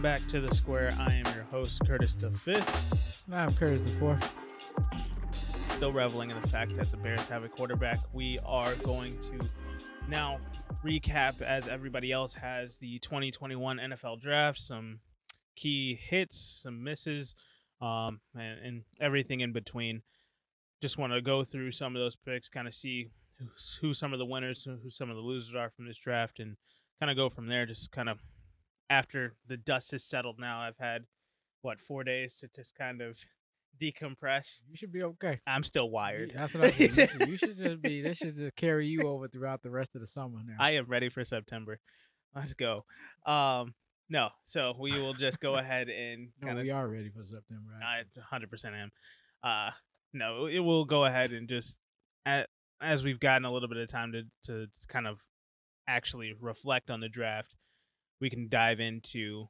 Welcome back to the square. I am your host, Curtis the Fifth. I'm Curtis the Fourth. Still reveling in the fact that the Bears have a quarterback. We are going to now recap, as everybody else has, the 2021 NFL draft, some key hits, some misses, um, and, and everything in between. Just want to go through some of those picks, kind of see who, who some of the winners, who some of the losers are from this draft, and kind of go from there. Just kind of after the dust has settled now, I've had what four days to just kind of decompress. You should be okay. I'm still wired. That's what I'm saying. You should, just be. This should just carry you over throughout the rest of the summer. Now. I am ready for September. Let's go. Um, no, so we will just go ahead and no, kind of. we are ready for September. I 100% am. Uh, no, it will go ahead and just as we've gotten a little bit of time to to kind of actually reflect on the draft, we can dive into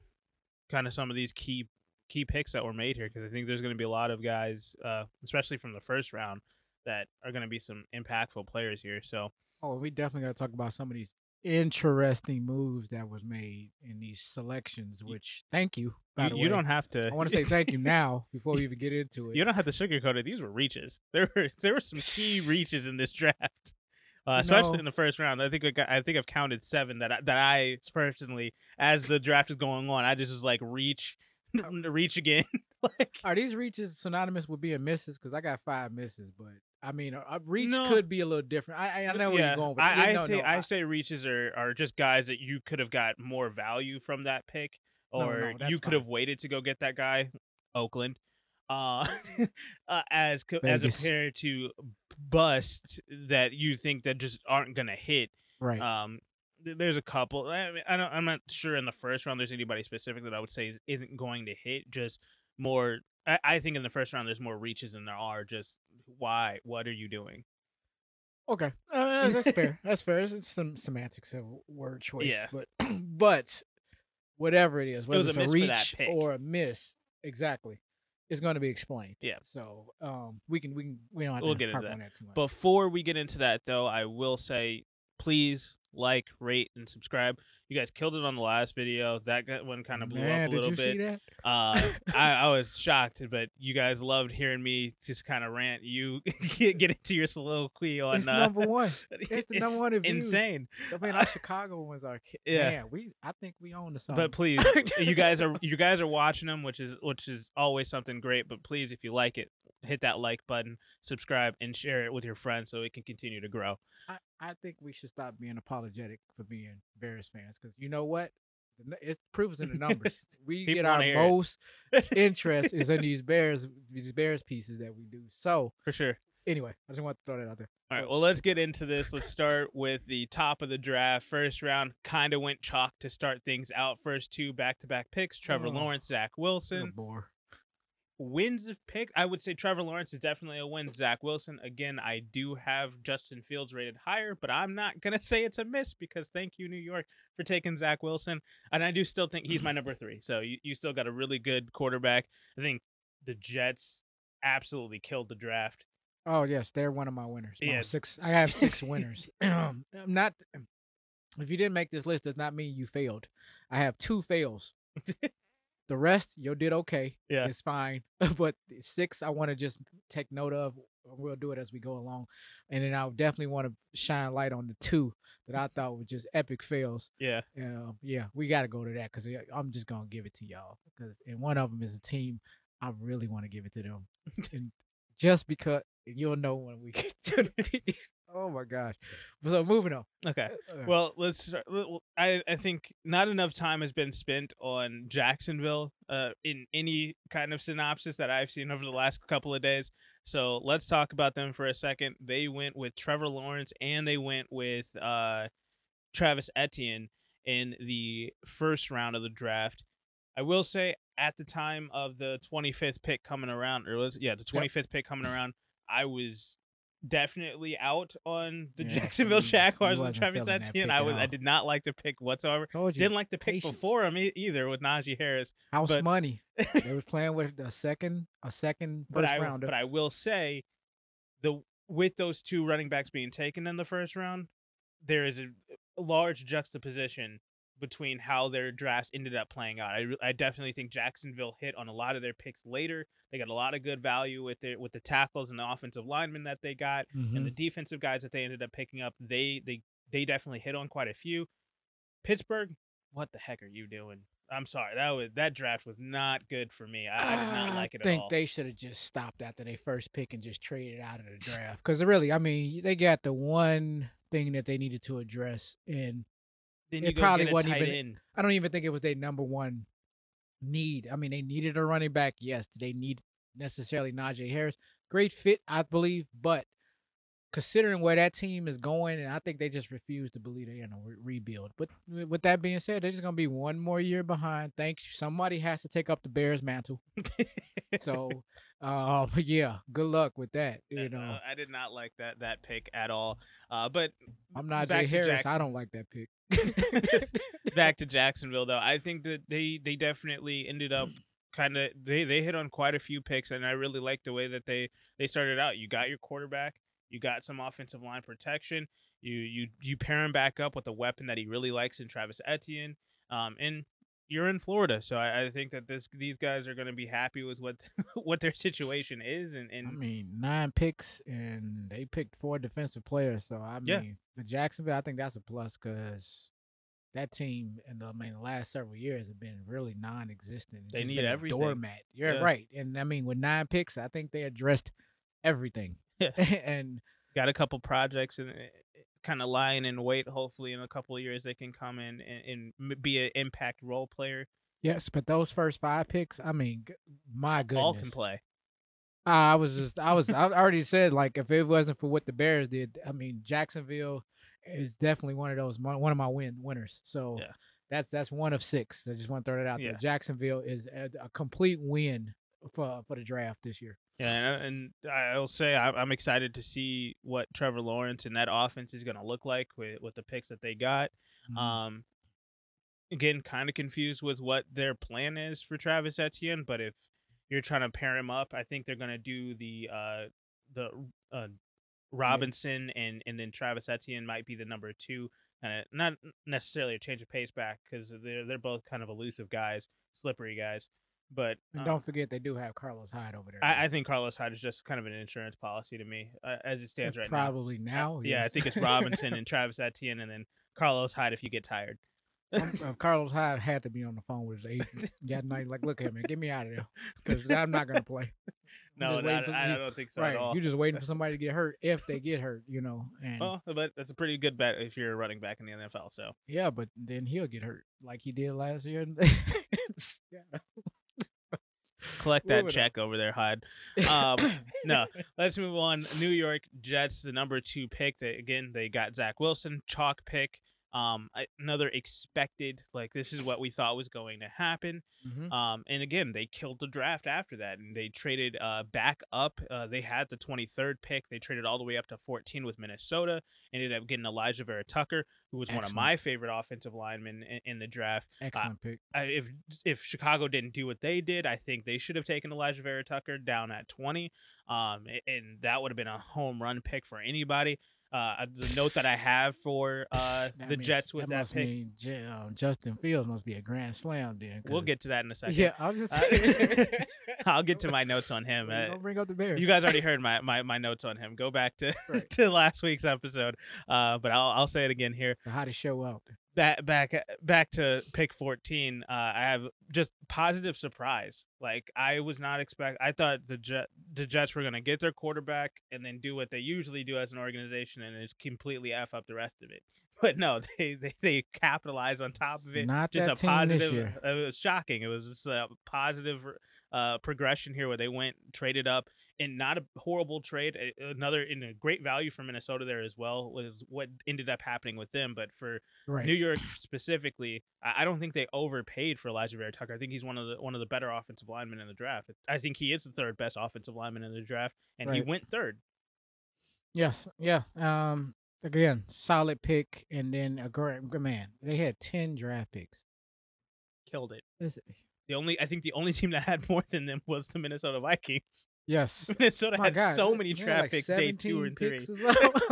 kind of some of these key key picks that were made here because I think there's going to be a lot of guys, uh, especially from the first round, that are going to be some impactful players here. So, oh, we definitely got to talk about some of these interesting moves that was made in these selections. Which, thank you. By you, the you don't have to. I want to say thank you now before we even get into it. You don't have to sugarcoat it. These were reaches. There were there were some key reaches in this draft, uh, especially know- in the first round. I think I, got, I think I've counted seven that I, that I personally, as the draft is going on, I just was like reach, reach again. like Are these reaches synonymous with being misses? Because I got five misses, but I mean, a, a reach No. could be a little different. I I, I know where yeah, you're going, but I, I no, say no, I, say reaches are are just guys that you could have got more value from that pick, or no, you could have waited to go get that guy, Oakland, uh, uh as co- as compared to bust that you think that just aren't gonna hit. right. Um, th- there's a couple. I mean, I don't. I'm not sure in the first round there's anybody specific that I would say is, isn't going to hit. Just more. I, I think in the first round there's more reaches than there are. Just why? What are you doing? Okay, uh, that's, fair. That's fair. It's some semantics of word choice, Yeah. but but whatever it is, whether was a it's a, miss reach or a miss, exactly, it's going to be explained. Yeah. So um, we can we can we don't have We'll to get into that. that too much. Before we get into that, though, I will say please like, rate, and subscribe. You guys killed it on the last video. That one kind of blew Man, up a did little you bit. see that? Uh, I, I was shocked, but you guys loved hearing me just kind of rant. You get into your soliloquy on It's uh, number one. It's the number one insane. I mean, our Chicago ones are. Yeah. Man, we I think we own the song. But please, you guys are you guys are watching them, which is which is always something great. But please, if you like it, hit that like button, subscribe, and share it with your friends so it can continue to grow. I, I think we should stop being apologetic for being Bears fans because you know what? It proves in the numbers. We People get our wanna hear it. most interest is in these Bears these Bears pieces that we do. So For sure. anyway, I just want to throw that out there. All right, well, let's get into this. Let's start with the top of the draft. First round kind of went chalk to start things out. First two back to back picks Trevor Oh. Lawrence, Zach Wilson. bore. Wins of pick, I would say Trevor Lawrence is definitely a win. Zach Wilson, again, I do have Justin Fields rated higher, but I'm not going to say it's a miss because thank you, New York, for taking Zach Wilson. And I do still think he's my number three. So you, you still got a really good quarterback. I think the Jets absolutely killed the draft. Oh yes, they're one of my winners. My Yeah. six. I have six winners. Um, I'm not. If you didn't make this list, does not mean you failed. I have two fails. the rest, you did okay. Yeah. it's fine. but the six, I want to just take note of. We'll do it as we go along, and then I definitely want to shine light on the two that I thought were just epic fails. Yeah. Um, yeah, we got to go to that because I'm just gonna give it to y'all. Because and one of them is a team I really want to give it to them, and just because you'll know when we get to the piece. Oh my gosh! So moving on. Okay. Uh, Well, let's. start- I I think not enough time has been spent on Jacksonville uh, in any kind of synopsis that I've seen over the last couple of days. So let's talk about them for a second. They went with Trevor Lawrence and they went with uh, Travis Etienne in the first round of the draft. I will say at the time of the 25th pick coming around, or was yeah the 25th pick coming around, I was definitely out on the Yeah, Jacksonville Jaguars with Travis Etienne. I was I did not like the pick whatsoever. told you. Didn't like the pick patience. before him e- either with Najee Harris. house but- money. They was playing with a second, a second but first I rounder. but I will say the with those two running backs being taken in the first round, there is a large juxtaposition between how their drafts ended up playing out. I, re- I definitely think Jacksonville hit on a lot of their picks later. They got a lot of good value with their with the tackles and the offensive linemen that they got and Mhm. the defensive guys that they ended up picking up. They they they definitely hit on quite a few. Pittsburgh, what the heck are you doing? I'm sorry. That was that draft was not good for me. I, I did not like it I think they should have just stopped after they first pick and just traded out of the draft. Because really, I mean, they got the one thing that they needed to address, and then it probably wasn't even- end. I don't even think it was their number one need. I mean, they needed a running back. Yes, did they need necessarily Najee Harris? Great fit, I believe, but considering where that team is going, and I think they just refuse to believe they're in a re- rebuild. But with that being said, they're just gonna be one more year behind. Thanks. Somebody has to take up the Bears' mantle. So, uh, yeah, good luck with that. You know, Uh, I did not like that that pick at all. Uh, but I'm not Jay Harris. I don't like that pick. back to Jacksonville though. I think that they they definitely ended up kind of they they hit on quite a few picks, and I really like the way that they they started out. You got your quarterback, you got some offensive line protection. You you you pair him back up with a weapon that he really likes in Travis Etienne, um, and you're in Florida, so I, I think that this these guys are going to be happy with what what their situation is, and and I mean, nine picks and they picked four defensive players. So I mean, Yeah. for Jacksonville, I think that's a plus because that team in the I mean the last several years have been really non-existent. It's They need everything. Doormat. You're Yeah. right, and I mean with nine picks, I think they addressed everything. Yeah. and got a couple projects and eh, eh, kind of lying in wait. Hopefully, in a couple of years, they can come in and, and be an impact role player. yes, but those first five picks, I mean, my goodness, All can play. I was just, I was, I already said like if it wasn't for what the Bears did, I mean Jacksonville is definitely one of those one of my win winners. So Yeah. that's that's one of six. I just want to throw that out Yeah. there. Jacksonville is a, a complete win for for the draft this year. Yeah, and, and I'll say I'm, excited to see what Trevor Lawrence and that offense is going to look like with with the picks that they got. Mhm. Um, again, kind of confused with what their plan is for Travis Etienne, but if you're trying to pair him up, I think they're going to do the uh the uh Robinson and and then Travis Etienne might be the number two. Uh, not necessarily a change of pace back because they're they're both kind of elusive guys, slippery guys. But uh, don't forget they do have Carlos Hyde over there. I, I think Carlos Hyde is just kind of an insurance policy to me uh, as it stands right now. probably now. Yeah, I think it's Robinson and Travis Etienne, and then Carlos Hyde if you get tired. Um, uh, Carlos Hyde had to be on the phone with his agent that night. Like, look at me, get me out of there because I'm not gonna play. No, no, for- I, you- don't think so right, at all. you're just waiting for somebody to get hurt if they get hurt, you know. And Well, but that's a pretty good bet if you're running back in the NFL. So yeah, but then he'll get hurt like he did last year. yeah. Collect that Moving on. check over there, Hyde. Um, no, let's move on. New York Jets, the number two pick. They, again, they got Zach Wilson, chalk pick. Um, another expected, like this is what we thought was going to happen. Mhm. Um, and again, they killed the draft after that, and they traded uh, back up. Uh, they had the 23rd pick. They traded all the way up to 14 with Minnesota. Ended up getting Alijah Vera-Tucker, who was one of my favorite offensive linemen in, in the draft. Excellent pick. I, if if Chicago didn't do what they did, I think they should have taken Alijah Vera-Tucker down at 20. Um, and that would have been a home run pick for anybody. Uh, the note that I have for uh, That the means- Jets with that, must pick, mean J- um, Justin Fields must be a grand slam. Then We'll get to that in a second. Yeah, I'll just. Uh, I'll get to my notes on him. Uh, don't bring up the Bears. you guys already heard my, my, my notes on him. Go back to Right. to last week's episode. Uh, but I'll I'll say it again here. the hottest show out. Back back back to pick 14. Uh, I have just positive surprise. Like I was not expect. I thought the Jet the Jets were gonna get their quarterback and then do what they usually do as an organization and it's completely f up the rest of it. But no, they they, they capitalize on top of it. Not just that a team positive. this year. It was shocking. It was just a positive uh, progression here where they went traded up and not a horrible trade. Another in a great value for Minnesota there as well was what ended up happening with them. But for Right. New York specifically, I don't think they overpaid for Alijah Vera-Tucker. I think he's one of the one of the better offensive linemen in the draft. I think he is the third best offensive lineman in the draft, and he went third. Yes. Yeah. Um. Again, solid pick, and then a great man. They had ten draft picks. Killed it. The only I think the only team that had more than them was the Minnesota Vikings. Yes. Minnesota had God, so many had like day two 17 and three.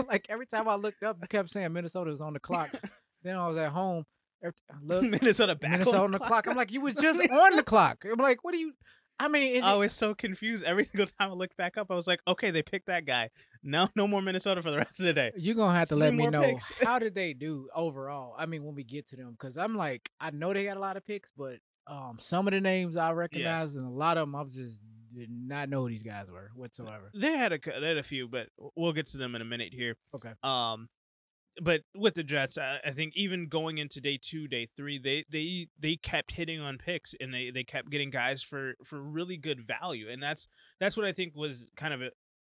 like every time I looked up, you kept saying Minnesota was on the clock. then I was at home. Every t- I look, Minnesota back Minnesota on the clock. I'm like, you was just on the clock. I'm like, what do you? I mean, it, I was so confused every single time I looked back up. I was like, okay, they picked that guy. No, no more Minnesota for the rest of the day. you're gonna have to three let me know picks. how did they do overall. I mean, when we get to them, because I'm like, I know they got a lot of picks, but um, some of the names I recognize, and a lot of them I'm just did not know who these guys were whatsoever. They had a they had a few, but we'll get to them in a minute here. Okay. Um, but with the Jets, I, I think even going into day two, day three, they they they kept hitting on picks and they they kept getting guys for for really good value, and that's that's what I think was kind of a,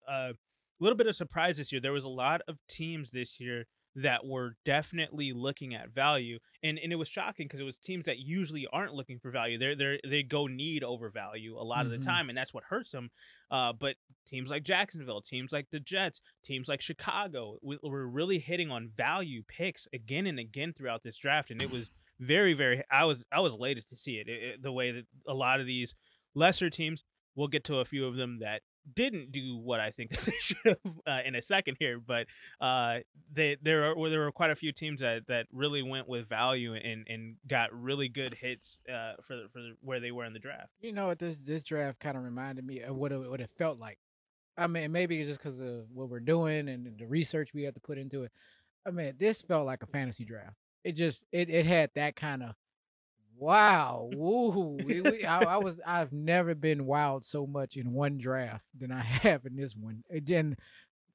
a little bit of surprise this year. There was a lot of teams this year that were definitely looking at value, and and it was shocking because it was teams that usually aren't looking for value. They're they they go need over value a lot of Mhm. the time, and that's what hurts them. Uh, but teams like Jacksonville, teams like the Jets, teams like Chicago we, were really hitting on value picks again and again throughout this draft, and it was very, very. I was I was elated to see it, it, it- the way that a lot of these lesser teams. We'll get to a few of them that didn't do what I think they should have uh, in a second here, but uh, they there well, there were quite a few teams that, that really went with value and, and got really good hits uh, for for where they were in the draft. You know what? This this draft kind of reminded me of what it, what it felt like. I mean, maybe it's just because of what we're doing and the research we had to put into it. I mean, this felt like a fantasy draft. It just it it had that kind of wow, woo. I, I was I've never been wowed so much in one draft than I have in this one. And then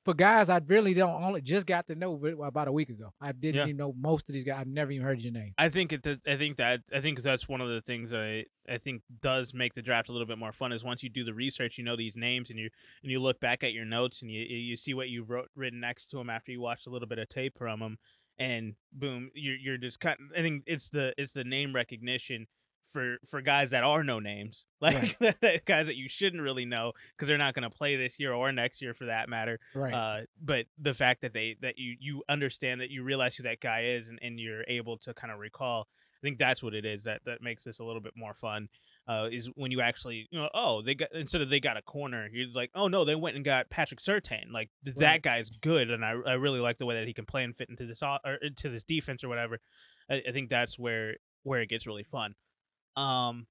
for guys, I really don't only just got to know about a week ago. I didn't Yeah. even know most of these guys. I've never even heard your name. I think it. I think that. I think that's one of the things that I. I think does make the draft a little bit more fun is once you do the research, you know these names, and you and you look back at your notes and you you see what you wrote written next to them after you watched a little bit of tape from them, and boom, you're you're just kind. I think it's the it's the name recognition for for guys that are no names, like guys that you shouldn't really know because they're not going to play this year or next year for that matter. Right. Uh, but the fact that they that you you understand that you realize who that guy is and, and you're able to kind of recall, I think that's what it is that that makes this a little bit more fun. Uh, is when you actually you know oh they got instead of they got a corner you're like oh no they went and got Patrick Surtain like th- that guy's good and I, I really like the way that he can play and fit into this or into this defense or whatever. I, I think that's where where it gets really fun. Um,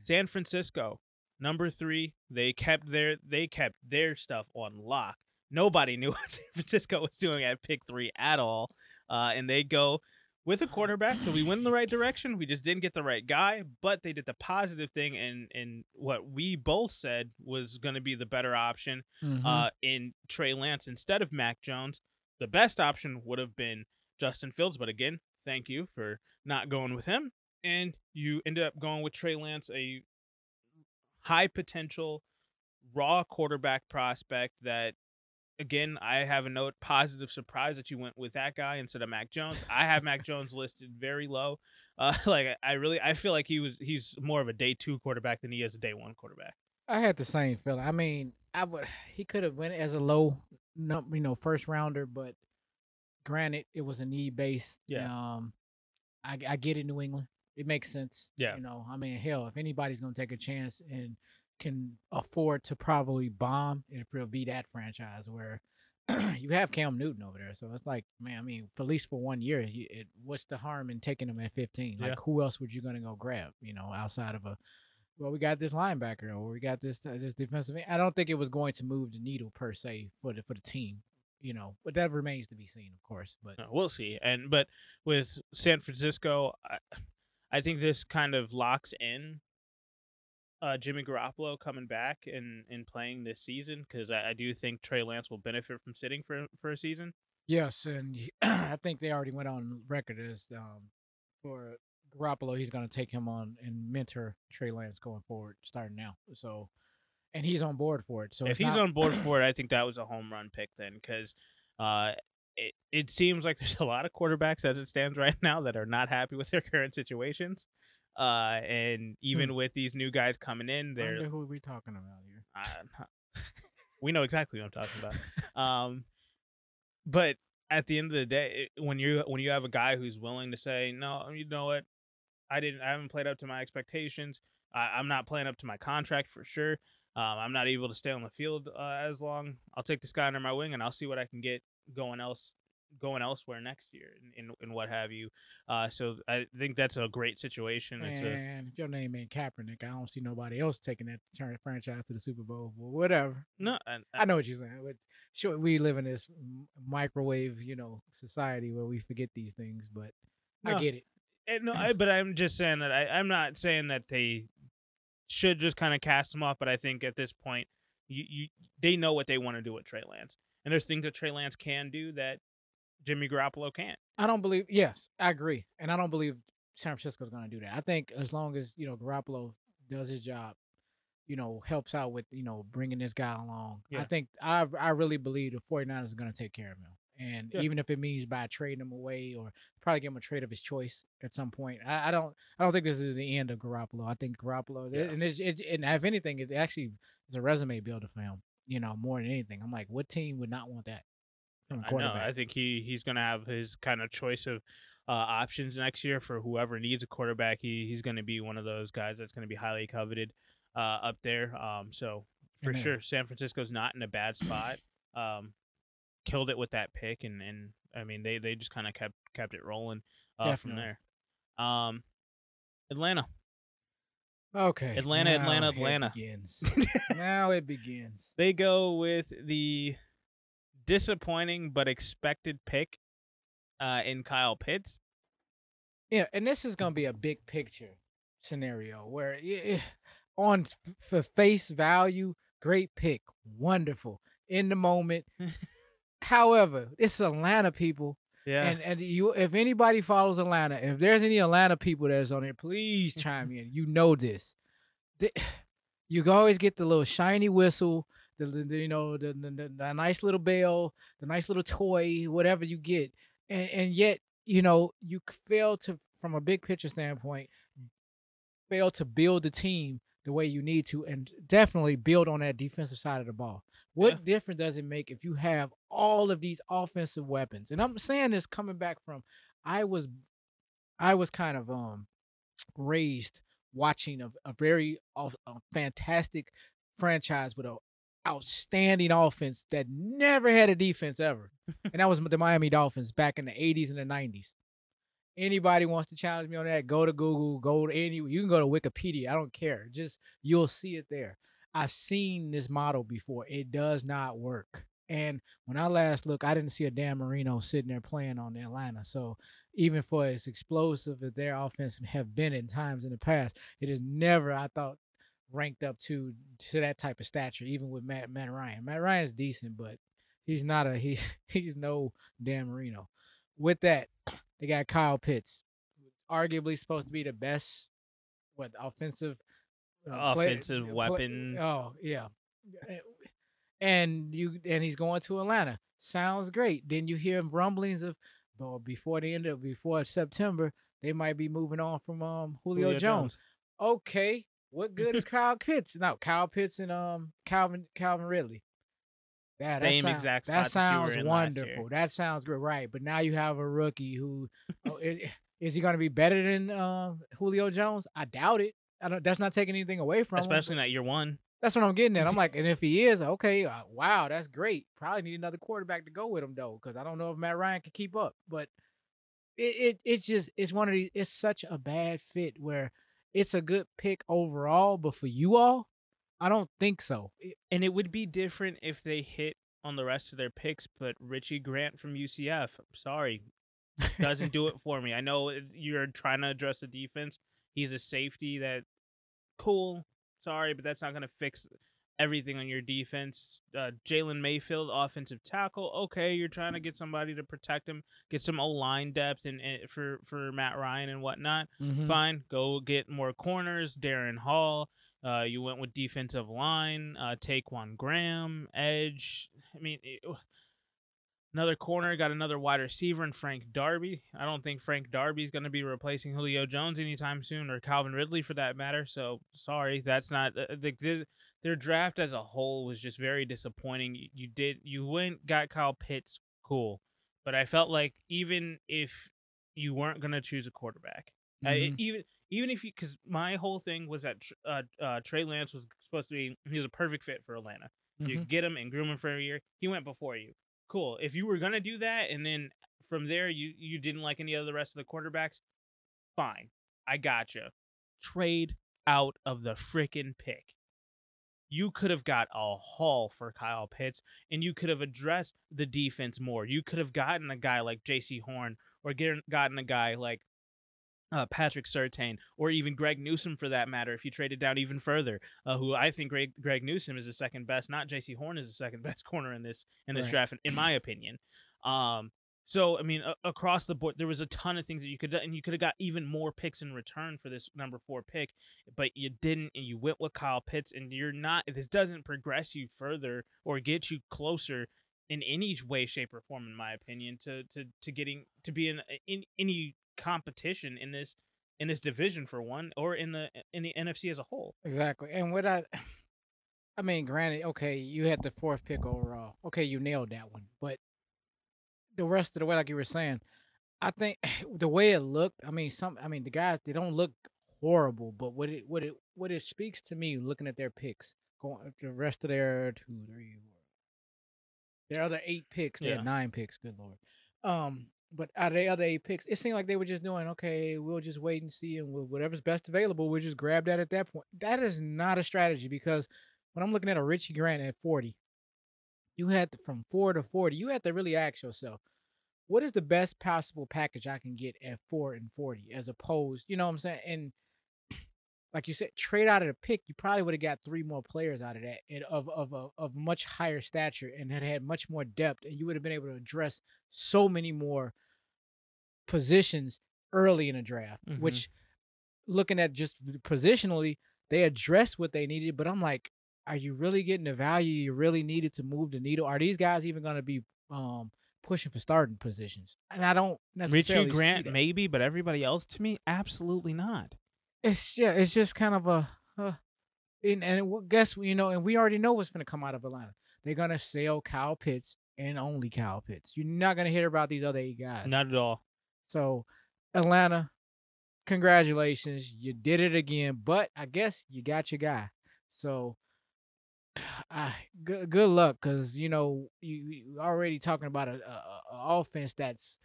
San Francisco, number three. They kept their they kept their stuff on lock. Nobody knew what San Francisco was doing at pick three at all, uh, and they go with a quarterback. So we went in the right direction. We just didn't get the right guy, but they did the positive thing, and and what we both said was going to be the better option Mhm. uh, in Trey Lance instead of Mac Jones. The best option would have been Justin Fields, but again, thank you for not going with him. And you ended up going with Trey Lance, a high potential, raw quarterback prospect that, again, I have a note positive surprise that you went with that guy instead of Mac Jones. I have Mac Jones listed very low. Uh, like I really, I feel like he was he's more of a day two quarterback than he is a day one quarterback. I had the same feeling. I mean, I would he could have went as a low, you know, first rounder, but granted, it was a need base. Yeah. Um, I, I get it, New England. It makes sense. Yeah. You know, I mean, hell, if anybody's gonna take a chance and can afford to probably bomb, if it will be that franchise where you have Cam Newton over there. So it's like, man, I mean, for at least for one year, you, it, what's the harm in taking him at 15? Like, Yeah. who else would you gonna go grab? You know, outside of a well, we got this linebacker or we got this uh, this defensive. end. I don't think it was going to move the needle per se for the for the team, you know. But that remains to be seen, of course. But Uh, we'll see. And but with San Francisco, I, I think this kind of locks in uh, Jimmy Garoppolo coming back and, and playing this season because I, I do think Trey Lance will benefit from sitting for for a season. yes, and he- I think they already went on record as um, for Garoppolo, he's going to take him on and mentor Trey Lance going forward, starting now. So, and he's on board for it. So if he's not- on board for it, I think that was a home run pick then because uh, it, it seems like there's a lot of quarterbacks as it stands right now that are not happy with their current situations. Uh, and even with these new guys coming in, they're who are we talking about here? We know exactly what I'm talking about. Um, but at the end of the day, it- when you when you have a guy who's willing to say, no, you know what, I didn't, I haven't played up to my expectations. I, I'm not playing up to my contract for sure. Um, I'm not able to stay on the field uh, as long. I'll take this guy under my wing and I'll see what I can get going else going elsewhere next year and, and, and what have you. Uh, so I think that's a great situation. It's a, And if your name ain't Kaepernick, I don't see nobody else taking that turn franchise to the Super Bowl. Well, whatever. no, and, I know what you're saying. But sure, we live in this microwave, you know, society where we forget these things. But No. I get it. and no, I, but I'm just saying that I, I'm not saying that they should just kind of cast them off. But I think at this point, you, you they know what they want to do with Trey Lance, and there's things that Trey Lance can do that Jimmy Garoppolo can't. I don't believe. Yes, I agree, and I don't believe San Francisco's going to do that. I think as long as you know Garoppolo does his job, you know, helps out with you know bringing this guy along. I think I I really believe the 49ers are going to take care of him. And Yeah. even if it means by trading him away or probably give him a trade of his choice at some point, I, I don't I don't think this is the end of Garoppolo. I think Garoppolo Yeah. and it's, it, and if anything, it actually is a resume builder for him. You know, more than anything. I'm like, what team would not want that? I know. I think he he's gonna have his kind of choice of uh, options next year for whoever needs a quarterback. He he's gonna be one of those guys that's gonna be highly coveted uh, up there. Um, so for sure, San Francisco's not in a bad spot. Um, killed it with that pick, and and I mean they they just kind of kept kept it rolling uh, from there. Um, Atlanta. Okay. Atlanta, Atlanta, now it Atlanta. begins. now it begins. They go with the disappointing but expected pick uh, in Kyle Pitts. Yeah, and this is gonna be a big picture scenario where yeah, on for face value, great pick, wonderful in the moment. However, it's Atlanta people, Yeah. and and you if anybody follows Atlanta, and if there's any Atlanta people that's on there, please chime in. You know this. The- you always get the little shiny whistle, the, the- the, you know the, the, the, nice little bell, the nice little toy, whatever you get, and and yet you know you fail to from a big picture standpoint fail to build the team the way you need to and definitely build on that defensive side of the ball. What Yeah. difference does it make if you have all of these offensive weapons? And i'm saying this coming back from i was i was kind of um raised watching a, a very a fantastic franchise with a outstanding offense that never had a defense ever and that was the miami dolphins back in the 80s and the 90s anybody wants to challenge me on that go to google go to any you can go to wikipedia i don't care just you'll see it there. I've seen this model before it does not work and when i last looked i didn't see a dan marino sitting there playing on the atlanta so even for as explosive as their offense have been in times in the past it is never i thought ranked up to to that type of stature even with matt, matt ryan matt ryan's decent but he's not a he, he's no dan marino with that they got Kyle Pitts, arguably supposed to be the best, what offensive, uh, Offensive play- weapon. oh yeah, Eh, and you and he's going to Atlanta. Sounds great. Then you hear rumblings of, well, before the end of before September, they might be moving on from um Julio, Jones. Okay, what good is Kyle Pitts? No, Kyle Pitts and um Calvin Calvin Ridley. Yeah, that Same sound- exact That sounds in last year. wonderful. That sounds great, right? But now you have a rookie who oh, is, is he going to be better than uh, Julio Jones? I doubt it. I don't. That's not taking anything away from him. Especially not year one. That's what I'm getting at. I'm like, and if he is, okay, uh, wow, that's great. Probably need another quarterback to go with him though, because I don't know if Matt Ryan can keep up. But it, it it's just it's one of these. It's such a bad fit where it's a good pick overall, but for you all, I don't think so. And it would be different if they hit on the rest of their picks, but Richie Grant from UCF, I'm sorry, doesn't do it for me. I know you're trying to address the defense. He's a safety that cool. Sorry, but that's not going to fix everything on your defense. Uh, Jalen Mayfield, offensive tackle. Okay, you're trying to get somebody to protect him, get some O line depth, and, and for for Matt Ryan and whatnot. Mhm. Fine, go get more corners. Darren Hall. Uh, you went with defensive line. Uh, Ta'Quon Graham, edge. I mean, it- another corner. Got another wide receiver in Frank Darby. I don't think Frank Darby is going to be replacing Julio Jones anytime soon, or Calvin Ridley for that matter. So sorry, that's not uh, the, their draft as a whole was just very disappointing. You, you did you went got Kyle Pitts, cool, but I felt like even if you weren't going to choose a quarterback. I- Mhm. even even if you because my whole thing was that uh, uh, Trey Lance was supposed to be he was a perfect fit for Atlanta. You Mhm. get him and groom him for a year. He went before you. cool. If you were gonna do that, and then from there you you didn't like any of the rest of the quarterbacks, fine, I gotcha. Trade out of the freaking pick. You could have got a haul for Kyle Pitts, and you could have addressed the defense more. You could have gotten a guy like Jaycee Horn, or get, gotten a guy like uh, Patrick Surtain, or even Greg Newsome for that matter, if you traded down even further, uh, who I think Greg, Greg Newsome is the second best, not Jaycee Horn is the second best corner in this in this Right. draft, in, in my opinion. Um, so I mean, a- across the board, there was a ton of things that you could, and you could have got even more picks in return for this number four pick, but you didn't, and you went with Kyle Pitts, and you're not. This doesn't progress you further or get you closer in any way, shape, or form, in my opinion, to to to getting to be in in any competition in this in this division for one, or in the in the NFC as a whole. Exactly. And what I I mean, granted, okay, you had the fourth pick overall. Okay, you nailed that one. But the rest of the way, like you were saying, I think the way it looked, I mean, some I mean the guys they don't look horrible, but what it what it what it speaks to me looking at their picks, going the rest of their two, three, four, their other eight picks, they Yeah. had nine picks, good lord. Um, but out of the other eight picks, it seemed like they were just doing okay. We'll just wait and see, and we'll, whatever's best available, we'll just grab that at that point. That is not a strategy because when I'm looking at a Richie Grant at 40, you had to, from four to 40, you had to really ask yourself, what is the best possible package I can get at four and 40, as opposed, you know what I'm saying? And like you said, trade out of the pick, you probably would have got three more players out of that and of of of, of much higher stature and had had much more depth, and you would have been able to address so many more positions early in the draft. Mhm. Which, looking at just positionally, they addressed what they needed, but I'm like, are you really getting the value you really needed to move the needle? Are these guys even going to be um pushing for starting positions? And I don't necessarily Richie Grant maybe, but everybody else to me absolutely not. It's yeah, it's just kind of a, uh, and and guess you know, and we already know what's going to come out of Atlanta. They're gonna sell Kyle Pitts and only Kyle Pitts. You're not gonna hear about these other eight guys. Not at all. So, Atlanta, congratulations, you did it again. But I guess you got your guy. So, I good good luck because you know you, you already talking about a, a, a offense that's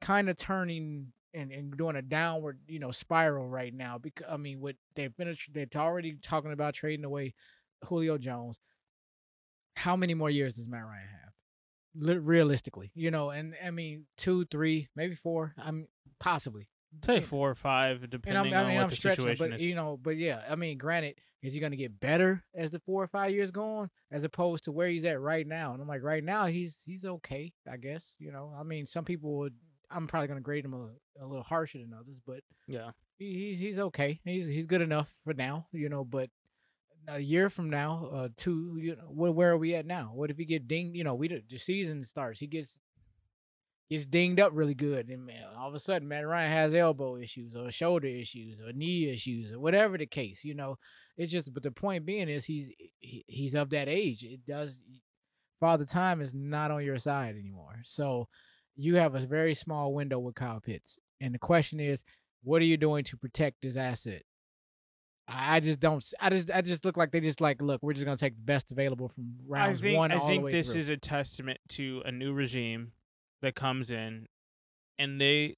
kind of turning and, and doing a downward you know spiral right now. Because I mean, what they've been they're already talking about trading away Julio Jones. How many more years does Matt Ryan have? Li- Realistically, you know, and I mean, two, three, maybe four. I'm possibly. Say four or five, And I'm, depending I on mean, what I'm the stretching, situation but is. you know, but yeah, I mean, granted, is he going to get better as the four or five years go on, as opposed to where he's at right now? And I'm like, right now, he's he's okay, I guess. You know, I mean, some people would. I'm probably going to grade him a, a little harsher than others, but yeah. he, he's he's okay. He's he's good enough for now, you know. But a year from now, uh, two, you know, where where are we at now? What if he get dinged? You know, we the season starts. He gets gets dinged up really good, and man, all of a sudden, Matt Ryan has elbow issues or shoulder issues or knee issues or whatever the case. You know, it's just. But the point being is he's he, he's of that age. It does. Father time is not on your side anymore. So you have a very small window with Kyle Pitts, and the question is what are you doing to protect this asset? I just don't. I just. I just look like they just like. Look, we're just gonna take the best available from I think one I all think this through. is a testament to a new regime that comes in, and they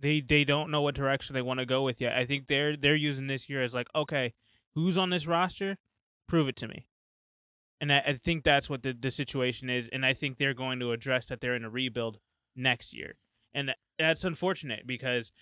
they they don't know what direction they want to go with yet. I think they're they're using this year as like, okay, who's on this roster? Prove it to me. And I, I think that's what the, the situation is, and I think they're going to address that they're in a rebuild next year, and that's unfortunate because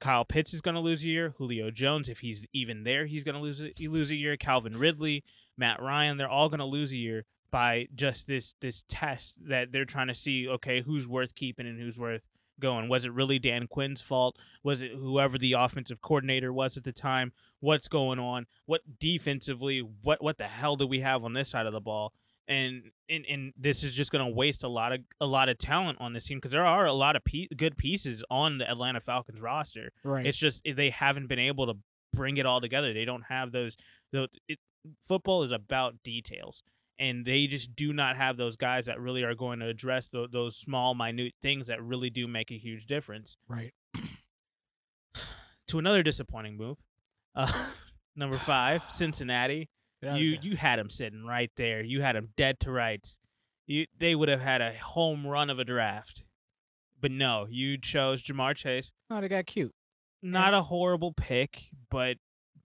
Kyle Pitts is going to lose a year. Julio Jones, if he's even there, he's going to lose a, lose a year. Calvin Ridley, Matt Ryan, they're all going to lose a year by just this this test that they're trying to see. Okay, who's worth keeping and who's worth going? Was it really Dan Quinn's fault? Was it whoever the offensive coordinator was at the time? What's going on? What defensively? What what the hell do we have on this side of the ball? And and, and this is just going to waste a lot of a lot of talent on this team because there are a lot of pe- good pieces on the Atlanta Falcons roster. right. It's just eh, they haven't been able to bring it all together. They don't have those. The it, football is about details, and they just do not have those guys that really are going to address tho- those small, minute things that really do make a huge difference. right. To another disappointing move, uh, number five, Cincinnati. Of You you had him sitting right there. You had him dead to rights. you they would have had a home run of a draft. But no, you chose Ja'Marr Chase. No, they got cute. Not a horrible pick, but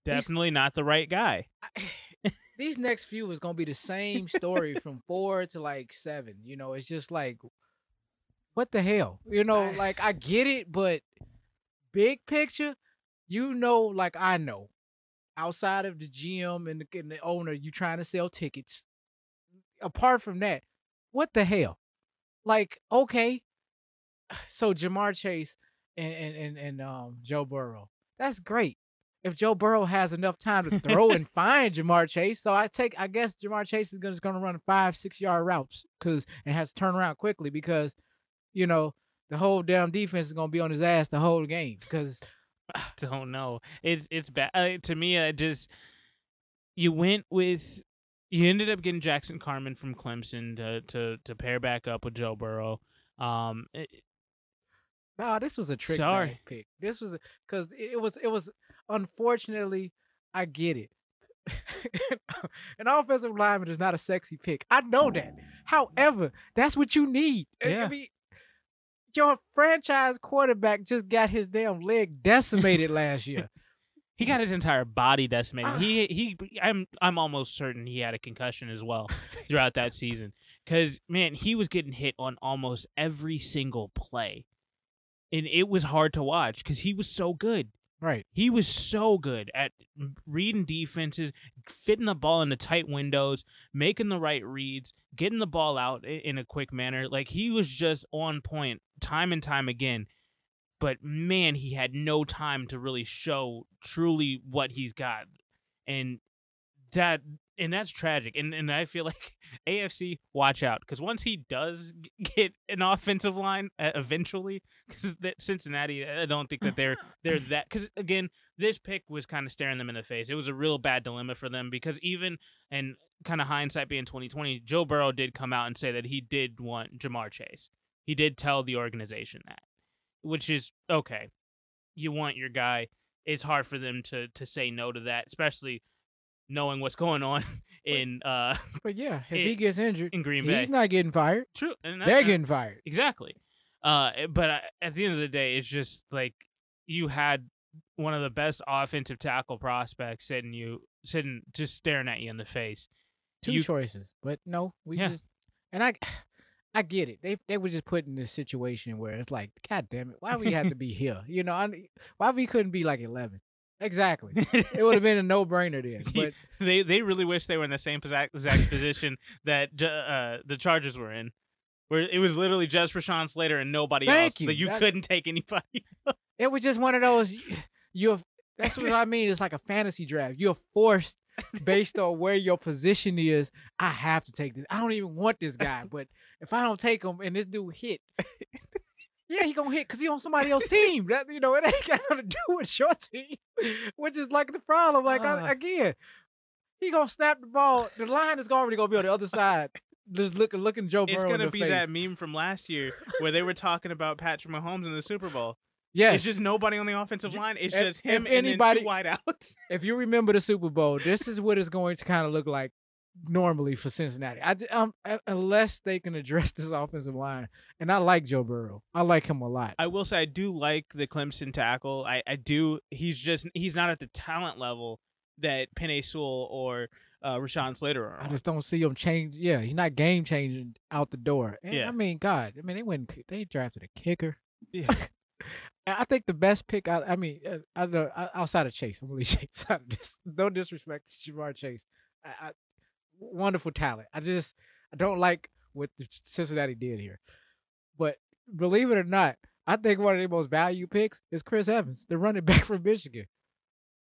definitely not the right guy. These next few is gonna be the same story from four to like seven. You know, it's just like, what the hell? You know, like I get it, but big picture, you know, like I know, outside of the GM and the, and the owner, you trying to sell tickets. Apart from that, what the hell? Like, okay, so Ja'Marr Chase and and and, and um Joe Burrow, that's great. If Joe Burrow has enough time to throw and find Ja'Marr Chase, so I take, I guess Ja'Marr Chase is just going to run five, six yard routes because it has to turn around quickly because, you know, the whole damn defense is going to be on his ass the whole game because I don't know. It's it's bad uh, to me. I just you went with you ended up getting Jackson Carman from Clemson to to to pair back up with Joe Burrow. Um, it, Nah, this was a trick Sorry. pick. This was because it was it was unfortunately I get it. An offensive lineman is not a sexy pick. I know that. However, that's what you need. Yeah. I mean, your franchise quarterback just got his damn leg decimated last year. he got his entire body decimated. Ah. He he. I'm I'm almost certain he had a concussion as well throughout that season. Because man, he was getting hit on almost every single play, and it was hard to watch because he was so good. Right. He was so good at reading defenses, fitting the ball into tight windows, making the right reads, getting the ball out in a quick manner. Like he was just on point time and time again. But man, he had no time to really show truly what he's got. And that and that's tragic. And and I feel like AFC watch out because once he does get an offensive line uh, eventually, because Cincinnati, I don't think that they're they're that because again this pick was kind of staring them in the face. It was a real bad dilemma for them because even and kind of hindsight being 2020 joe burrow did come out and say that he did want ja'marr chase. He did tell the organization that which is okay. You want your guy. It's hard for them to to say no to that especially knowing what's going on in uh But yeah, if he gets injured, in green bay he's not getting fired. true and They're I- getting fired. Exactly. Uh, but I, at the end of the day, it's just like you had one of the best offensive tackle prospects sitting you sitting just staring at you in the face. Two You- choices, but no, we Yeah. just and I, I get it. They they were just put in this situation where it's like, God damn it, why we had to be here? You know, I, why we couldn't be like eleven? Exactly. it would have been a no brainer there. But they they really wish they were in the same exact, position that uh, the Chargers were in, where it was literally just Rashawn Slater and nobody Thank else. you. That you That- couldn't take anybody. it was just one of those. You're that's what I mean. It's like a fantasy draft. You're forced based on where your position is. I have to take this. I don't even want this guy, but if I don't take him and this dude hit. Yeah, he gonna hit because he on somebody else's team. That you know, it ain't got nothing to do with your team, which is like the problem. Like I, Ah. again, he gonna snap the ball. The line is already gonna be on the other side. Just looking, looking Joe It's Burrow in gonna be face. that meme from last year where they were talking about Patrick Mahomes in the Super Bowl. Yeah, It's just nobody on the offensive line. It's if- just him if and anybody- then two wideouts. if you remember the Super Bowl, this is what it's going to kind of look like normally for Cincinnati. I, um, unless they can address this offensive line, and I like Joe Burrow. I like him a lot. I will say I do like the Clemson tackle. I, I do. He's just he's not at the talent level that Penei Sewell or uh, Rashawn Slater are. I just don't see him change. Yeah, he's not game changing out the door. And, Yeah. I mean, God, I mean, they went. They drafted a kicker. Yeah. I think the best pick. I, I mean, uh, I know uh, outside of Chase, I'm really Chase. This, no disrespect to Ja'Marr Chase. I, I, wonderful talent. I just I don't like what the Cincinnati did here. But believe it or not, I think one of their most value picks is Chris Evans, the running back from Michigan.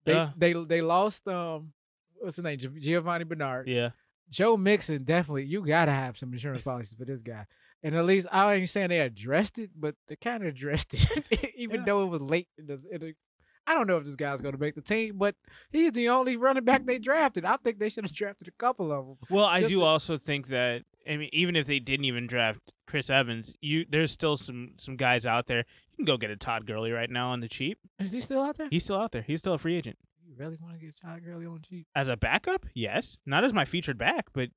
They Yeah. they they lost um what's his name Giovani Bernard. Yeah. Joe Mixon definitely you gotta have some insurance policies for this guy. And at least I ain't saying they addressed it, but they kind of addressed it, even Yeah. though it was late. In the, in the, I don't know if this guy's going to make the team, but he's the only running back they drafted. I think they should have drafted a couple of them. Well, I Just do the- also think that I mean, even if they didn't even draft Chris Evans, you there's still some some guys out there. You can go get a Todd Gurley right now on the cheap. Is he still out there? He's still out there. He's still a free agent. You really want to get Todd Gurley on cheap? As a backup, yes. Not as my featured back, but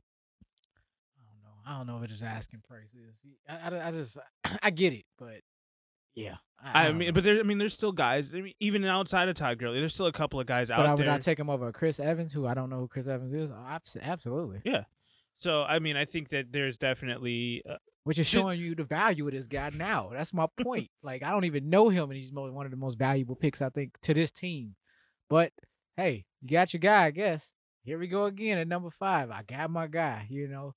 I don't know. I don't know what his asking price is. I, I, I just I get it, but yeah. I, don't mean, know. but there, I mean, there's still guys. I mean, even outside of Todd Gurley, there's still a couple of guys out there. but out I would there. not take him over Chris Evans, who I don't know who Chris Evans is. Absolutely. Yeah. so I mean, I think that there's definitely uh, which is showing you the value of this guy now. That's my point. like I don't even know him, and he's one of the most valuable picks I think to this team. But hey, you got your guy, I guess. Here we go again at number five. I got my guy. You know,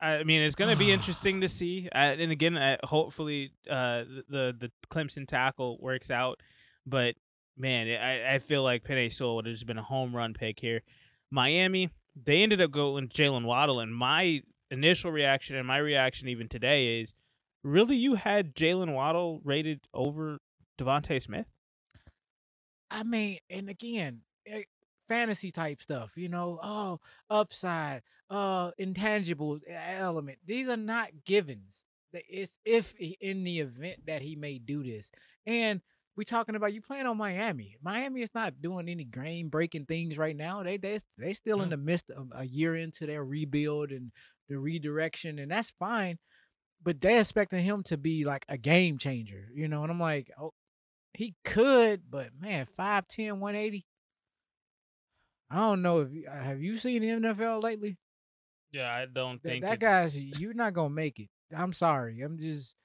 I mean, it's going to be interesting to see. Uh, and again, uh, hopefully, uh, the the Clemson tackle works out. But man, I, I feel like Penei Sewell would have just been a home run pick here. Miami, they ended up going Jaylen Waddle, and my initial reaction and my reaction even today is, really, you had Jaylen Waddle rated over DeVonta Smith? I mean, and again, eh, fantasy type stuff, you know, oh, upside, uh, intangible element. These are not givens. It's if in the event that he may do this. And we talking about you playing on Miami. Miami is not doing any game breaking things right now. They they they still in the midst of a year into their rebuild and the redirection, and that's fine. But they expecting him to be like a game changer, you know. And I'm like, oh, he could, but man, 5'10", 180. I don't know if you, uh, have you seen the NFL lately. Yeah, I don't think that guy's you're not gonna make it. I'm sorry. I'm just.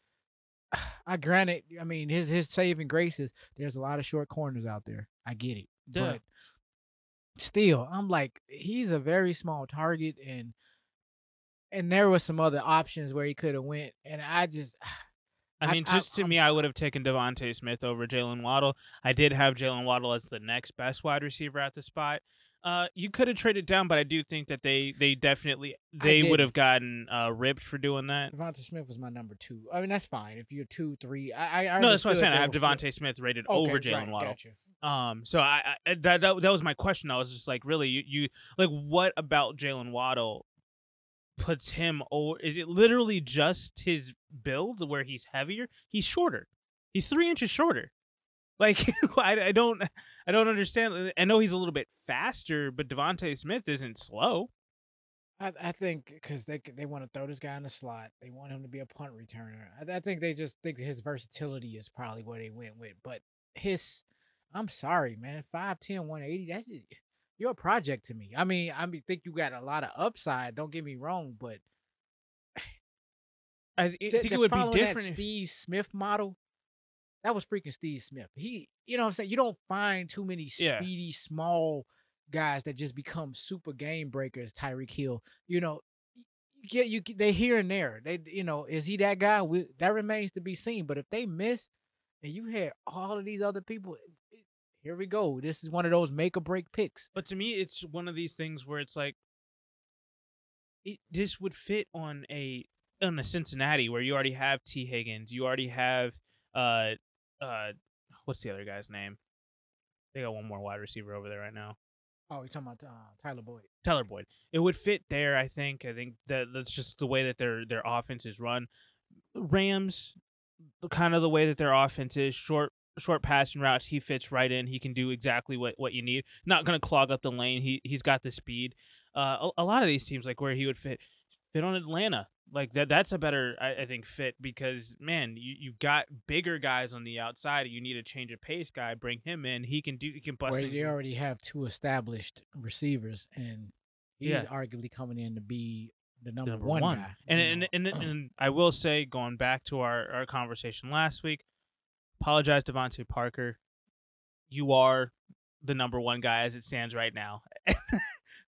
I granted. I mean, his his saving grace is there's a lot of short corners out there. I get it, Yeah. but still, I'm like he's a very small target, and and there was some other options where he could have went, and I just. I I- mean, I- just to I'm me, I would have taken DeVonta Smith over Jaylen Waddle. I did have Jaylen Waddle as the next best wide receiver at the spot. Uh, you could have traded down, but I do think that they they definitely they would have gotten uh, ripped for doing that. DeVonta Smith was my number two. I mean, that's fine if you're two, three. I, I I No, that's what I'm saying. I have were Smith rated flip- over Jalen right, Waddle. Gotcha. Um, so I, I that, that that was my question. I was just like, really, you you like what about Jaylen Waddle puts him over? Is it literally just his build where he's heavier? He's shorter. He's three inches shorter. Like I, I don't I don't understand. Uh, I know he's a little bit faster, but DeVonta Smith isn't slow. I, I think because they they want to throw this guy in the slot, they want him to be a punt returner. I, I think they just think his versatility is probably where they went with. But his, I'm sorry, man, 5'10", 180, That's you're a project to me. I mean, I mean, think you got a lot of upside. Don't get me wrong, but I think it would be different. if- Steve Smith model. That was freaking Steve Smith. He, you know what I'm saying? You don't find too many Yeah. speedy, small guys that just become super game breakers, Tyreek Hill. You know, you get you they here and there. They you know, is he that guy? We, that remains to be seen. But if they miss and you had all of these other people, here we go. This is one of those make or break picks. But to me, it's one of these things where it's like, it this would fit on a on a Cincinnati where you already have Tee Higgins, you already have uh uh what's the other guy's name? They got one more wide receiver over there right now. Oh, you're talking about uh, Tyler Boyd. Tyler Boyd. It would fit there, I think. I think that that's just the way that their their offense is run. Rams, kind of the way that their offense is short short passing routes. He fits right in. He can do exactly what, what you need. Not gonna clog up the lane. He he's got the speed. Uh, a, a lot of these teams like where he would fit fit on Atlanta. Like that that's a better I, I think fit because man, you you got bigger guys on the outside. You need a change of pace guy. Bring him in. He can do. He can bust. Where they already have two established receivers, and he's Yeah. arguably coming in to be the number, number one, one. guy. And you and, and and I will say, going back to our, our conversation last week, apologize DeVante Parker. You are the number one guy as it stands right now.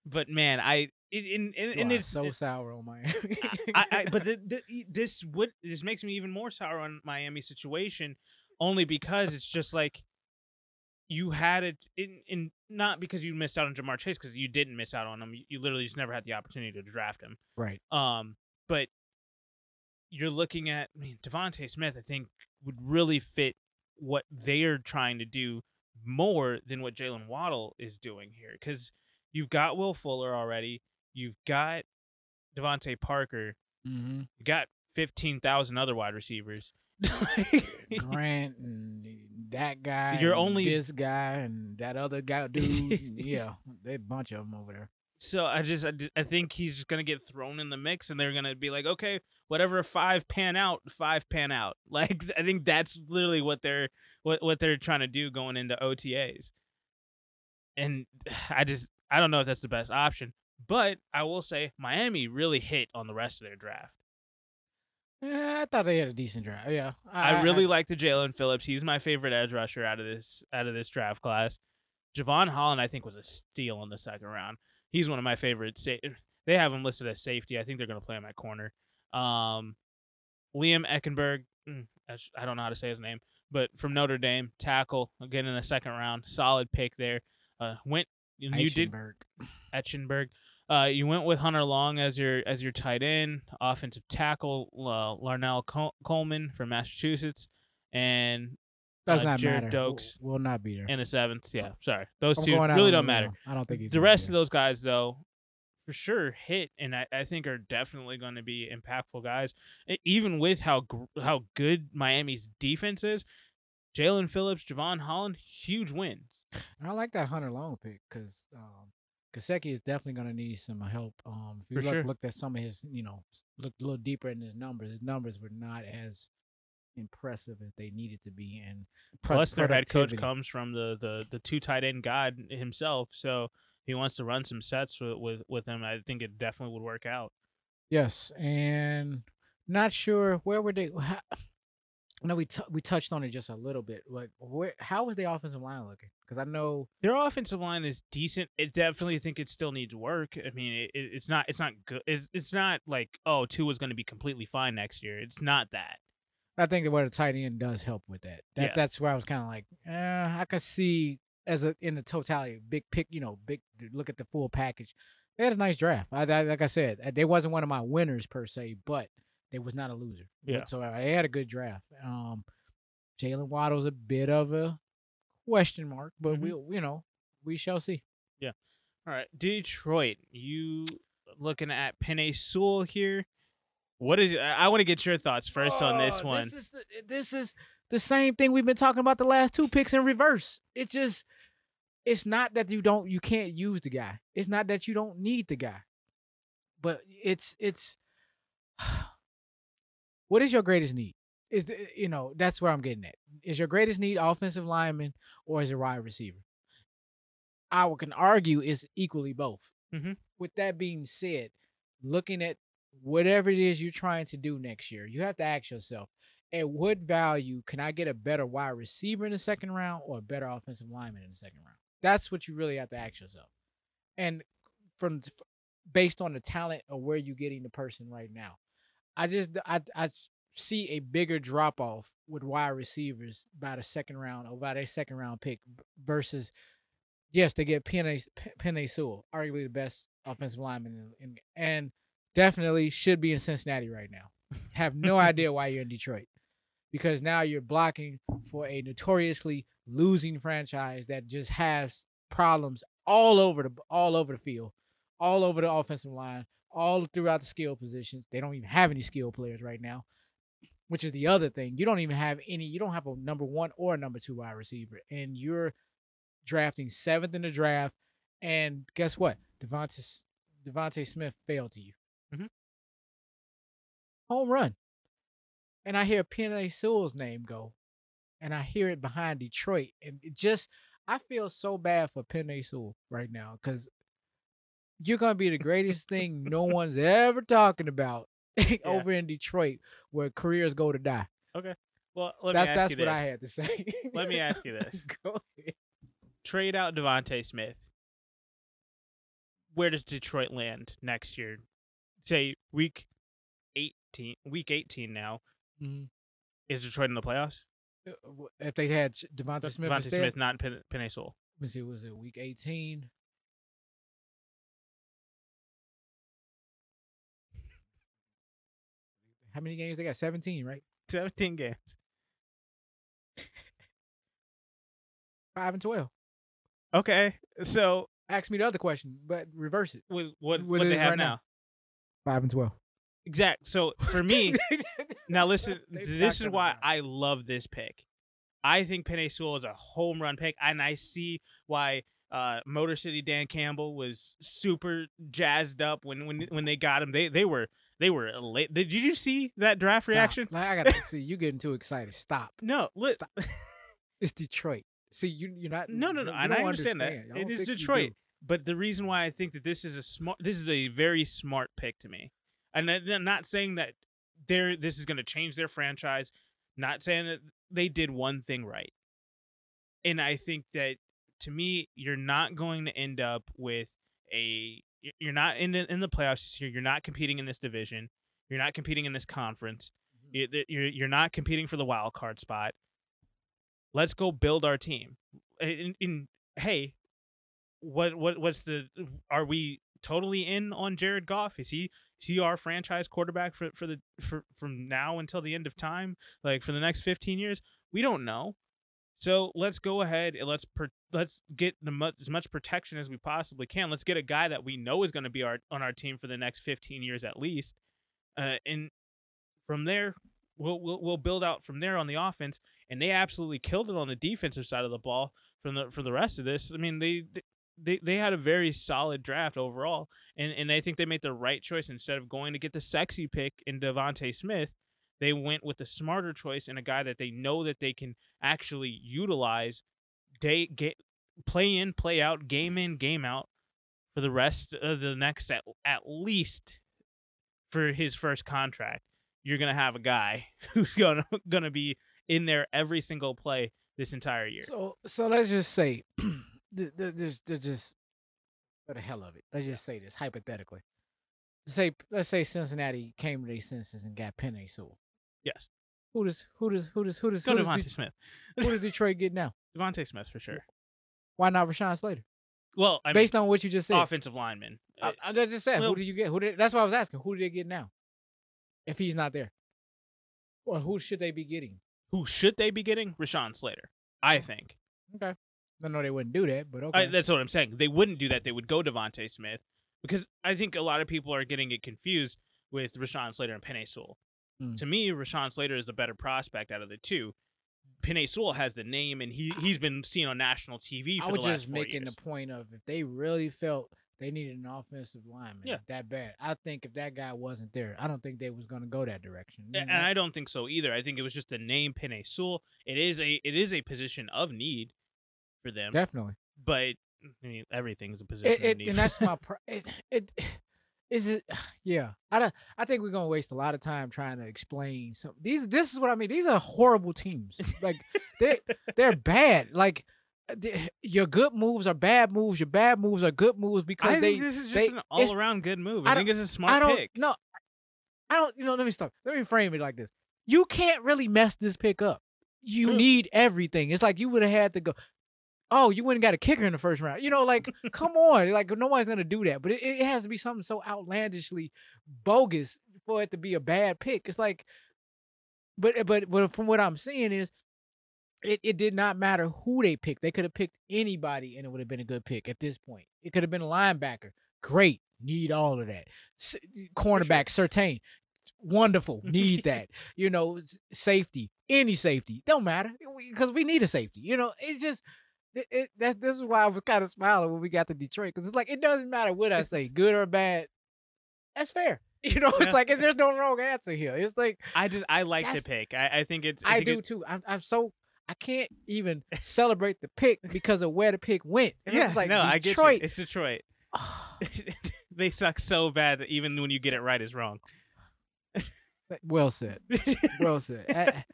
but man, I it, in, and are it's so sour on Miami. I, I but the, the, this would this makes me even more sour on Miami situation, only because it's just like you had it in, in not because you missed out on Ja'Marr Chase because you didn't miss out on him. You, you literally just never had the opportunity to draft him. right. Um, but you're looking at, I mean, DeVonta Smith. I think would really fit what they are trying to do more than what Jaylen Waddle is doing here, because you've got Will Fuller already, you've got DeVante Parker, Mm-hmm. you got fifteen thousand other wide receivers. Grant and that guy. You're only- this guy and that other guy dude. yeah, they a bunch of them over there. So I just I think he's just gonna get thrown in the mix, and they're gonna be like, okay, whatever five pan out, five pan out. Like I think that's literally what they're what what they're trying to do going into OTAs. And I just I don't know if that's the best option, but I will say Miami really hit on the rest of their draft. Yeah, I thought they had a decent draft. Yeah, I, really like the Jaelan Phillips. He's my favorite edge rusher out of this out of this draft class. Jevon Holland, I think, was a steal in the second round. He's one of my favorites. They have him listed as safety. I think they're going to play him at corner. Um, Liam Eichenberg, mm, I don't know how to say his name, but from Notre Dame, tackle again in the second round, solid pick there. Uh, went you you did Eichenberg. Etchenberg. Uh, you went with Hunter Long as your as your tight end, offensive tackle uh, Larnel Col- Coleman from Massachusetts, and Does uh, not Jared matter. Will- Dokes. will not be there. in the seventh. Yeah, sorry, those I'm two really don't matter. limb. I don't think he's The rest of those guys, though, for sure hit, and I, I think are definitely going to be impactful guys. Even with how gr- how good Miami's defense is, Jaelan Phillips, Jevon Holland, huge wins. I like that Hunter Long pick because um, Gesicki is definitely going to need some help. Um, if you For look, sure. looked at some of his, you know, looked a little deeper in his numbers, his numbers were not as impressive as they needed to be. And Plus, their head coach comes from the, the, the two tight end god himself, so he wants to run some sets with, with with him. I think it definitely would work out. Yes, and not sure where were they. How, I know we t- we touched on it just a little bit. Like, where how was the offensive line looking? Because I know Their offensive line is decent. It definitely think it still needs work. I mean, it, it, it's not it's not good. It's, it's not like oh two is going to be completely fine next year. It's not that. I think that what a tight end does help with that. That Yeah. that's where I was kind of like, eh, I could see as a in the totality, big pick, you know, big look at the full package. They had a nice draft. I, I like I said, they wasn't one of my winners per se, but they was not a loser. Yeah. So uh, they had a good draft. Um, Jaylen Waddle's a bit of a question mark, but Mhm. we'll you know we shall see. Yeah. All right, Detroit. You looking at Penei Sewell here? What is? I, want to get your thoughts first on this one. This is the, this is the same thing we've been talking about the last two picks in reverse. It's just it's not that you don't you can't use the guy. It's not that you don't need the guy. But it's it's what is your greatest need? Is the, you know, that's where I'm getting at. Is your greatest need offensive lineman or is it wide receiver? I can argue it's equally both. Mhm. With that being said, looking at whatever it is you're trying to do next year, you have to ask yourself, at what value can I get a better wide receiver in the second round or a better offensive lineman in the second round? That's what you really have to ask yourself. And from based on the talent of where you're getting the person right now, I just I I see a bigger drop off with wide receivers by the second round or by their second round pick versus yes they get Penei Penei Sewell, arguably the best offensive lineman in, in, and definitely should be in Cincinnati right now. Have no idea why you're in Detroit because now you're blocking for a notoriously losing franchise that just has problems all over the all over the field, all over the offensive line, all throughout the skill positions. They don't even have any skill players right now, which is the other thing. You don't even have any. You don't have a number one or a number two wide receiver, and you're drafting seventh in the draft. And guess what? Devontae DeVonta Smith failed to you. Mhm. Home run. And I hear Penei Sewell's name go, and I hear it behind Detroit, and it just I feel so bad for Penei Sewell right now because you're gonna be the greatest thing no one's ever talking about over in Detroit, where careers go to die. Okay. Well, let that's me ask that's you what this. I had to say. Let me ask you this. Trade out DeVonta Smith. Where does Detroit land next year? Say week eighteen, week eighteen now. Is Detroit in the playoffs? Uh, If they had DeVonta Smith Devontae instead, Smith, not Pen- Penei let me see, was it week 18? How many games they got? 17, right? Seventeen games. Five and 12. Okay, so Ask me the other question, but reverse it. what what, What what they have right now? now. Five and 12. Exact. So for me, now listen. They this is why. I love this pick. I think Penei Sewell is a home run pick, and I see why Uh, Motor City Dan Campbell was super jazzed up when when when they got him. They they were they were late. Did you see that draft Stop. reaction? Like, I gotta see you getting too excited. Stop. No, li- Stop. It's Detroit. See, you you're not. No, no, no, and I don't understand that. understand. I It is Detroit. But the reason why I think that this is a smart, this is a very smart pick to me, and I'm not saying that they're this is going to change their franchise. Not saying that they did one thing right, and I think that to me, you're not going to end up with a. You're not in the, in the playoffs this year. You're not competing in this division. You're not competing in this conference. Mhm. That You're you're not competing for the wild card spot. Let's go build our team. In, in hey, what what what's the are we totally in on Jared Goff? Is he is he our franchise quarterback for for the for from now until the end of time? Like for the next 15 years? We don't know. So let's go ahead and let's per, let's get as much protection as we possibly can. Let's get a guy that we know is going to be our on our team for the next 15 years at least. Uh, and from there, we'll, we'll we'll build out from there on the offense. And they absolutely killed it on the defensive side of the ball from the for the rest of this. I mean, they they they had a very solid draft overall, and and I think they made the right choice instead of going to get the sexy pick in DeVonta Smith. They went with a smarter choice and a guy that they know that they can actually utilize, day get play in, play out, game in, game out for the rest of the next at at least for his first contract. You're gonna have a guy who's gonna gonna be in there every single play this entire year. So so let's just say, th- th- just th- just for the hell of it, let's just say this hypothetically. Say let's say Cincinnati came to their senses and got Penei Sewell. Yes, Who does who does who does who does go who does, Devontae De- Smith. who does Detroit get now? DeVonta Smith for sure. Why not Rashawn Slater? Well, I mean, Based on what you just said, offensive lineman. Uh, I, I just said well- who do you get? Who did, that's what I was asking. Who do they get now? If he's not there, or who should they be getting? who should they be getting? Rashawn Slater, I think. Okay, I know they wouldn't do that, but okay. I, that's what I'm saying. They wouldn't do that. They would go DeVonta Smith because I think a lot of people are getting it confused with Rashawn Slater and Penei Sewell. Hmm. To me, Rashawn Slater is the better prospect out of the two. Penei Sewell has the name, and he he's been seen on national TV for I was just making years. the point of if they really felt they needed an offensive lineman Yeah. that bad, I think if that guy wasn't there, I don't think they was going to go that direction. you and know? I don't think so either. I think it was just the name Penei Sewell. It is a it is a position of need for them, definitely. but I mean, everything's a position It, of it, need. and that's my pr- it, it is it yeah i don't i think we're gonna waste a lot of time trying to explain some these this is what i mean these are horrible teams like they they're bad like uh, your good moves are bad moves your bad moves are good moves because I they think this is just they- an all around good move. I I, think it's a smart i don't pick. no i don't you know let me stop let me frame it like this you can't really mess this pick up you True. need everything it's like you would have had to go oh, you and got a kicker in the first round. You know, like, come on. Like, nobody's going to do that. But it, it has to be something so outlandishly bogus for it to be a bad pick. It's like, but eh, but, but from what I'm seeing is, it, it did not matter who they picked. They could have picked anybody and it would have been a good pick at this point. It could have been a linebacker. Great. Need all of that. S- cornerback, certain. Wonderful. Need that. You know, safety. Any safety. Don't matter. Because we need a safety. You know, it's just it, it, that's this is why I was kind of smiling when we got to Detroit because it's like it doesn't matter what I say, good or bad. That's fair. You know, Yeah. it's like there's no wrong answer here. It's like I just I like the pick. I, I think it's. I, think do it- too. I'm, I'm so I can't even celebrate the pick because of where the pick went. And yeah, it's like no, I get you. Detroit. It's Detroit. Ah. they suck so bad that even when you get it right, is wrong. well said. Well said. I,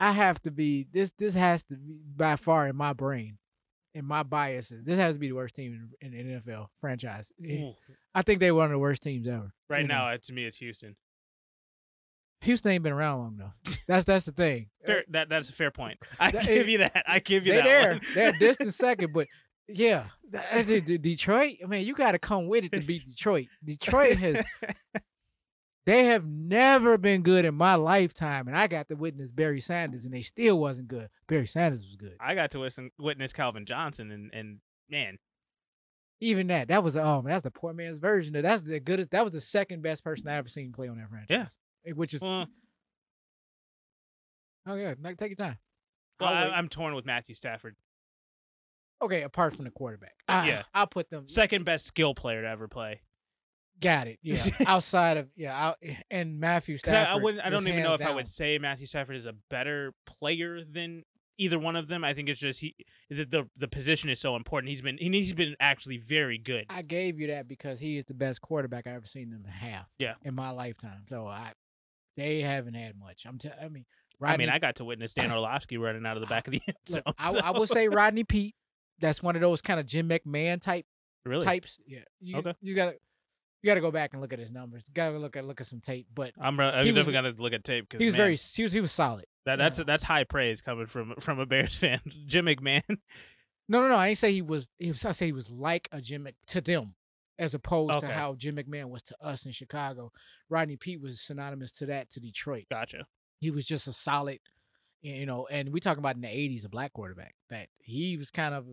I have to be this. This has to be by far in my brain, in my biases. This has to be the worst team in, in NFL franchise. Ooh. I think they're one of the worst teams ever. right you know. now, uh, to me, it's Houston. Houston ain't been around long enough. That's that's the thing. Fair, that that's a fair point. I That- give you that. I give you They're that. there. They're distant second, but yeah, that- the- the Detroit. I mean, you got to come with it to beat Detroit. Detroit has. They have never been good in my lifetime, and I got to witness Barry Sanders, and they still wasn't good. Barry Sanders was good. I got to listen, witness Calvin Johnson, and and man, Even that, that was oh that's the poor man's version. Of, that's the goodest. That was the second best person I ever seen play on that franchise. Eh, which is well, oh yeah, take your time. well I. I'm torn with Matthew Stafford. Okay, apart from the quarterback. I, Yeah. I'll put them. Second best skill player to ever play. Got it. Yeah. Outside of yeah, out, eh, and Matthew 'Cause I, Stafford. I wouldn't. I don't even know if I would say Matthew Stafford is a better player than either one of them. I think it's just he the the, the position is so important. He's been he's been actually very good. I gave you that because he is the best quarterback I've ever seen them have. Yeah. In my lifetime. So I, they haven't had much. I'm. T- I mean, I mean, I got to witness Dan Orlovsky running out of the back of the end zone. look, I, I will say Rodney Peete. That's one of those kind of Jim McMahon type really. types. Yeah. You, Okay. you gotta you gotta go back and look at his numbers. You gotta look at look at some tape. But I'm, I'm definitely gonna look at tape because he was very he was he was solid. that, that's yeah. that's high praise coming from from a Bears fan. Jim McMahon. No, no, no. I ain't say he was. He was. I say he was like a Jim Mc, to them, as opposed to how Jim McMahon was to us in Chicago. Rodney Peete was synonymous to that to Detroit. Gotcha. He was just a solid, you know. And we talking about in the '80s, a black quarterback that he was kind of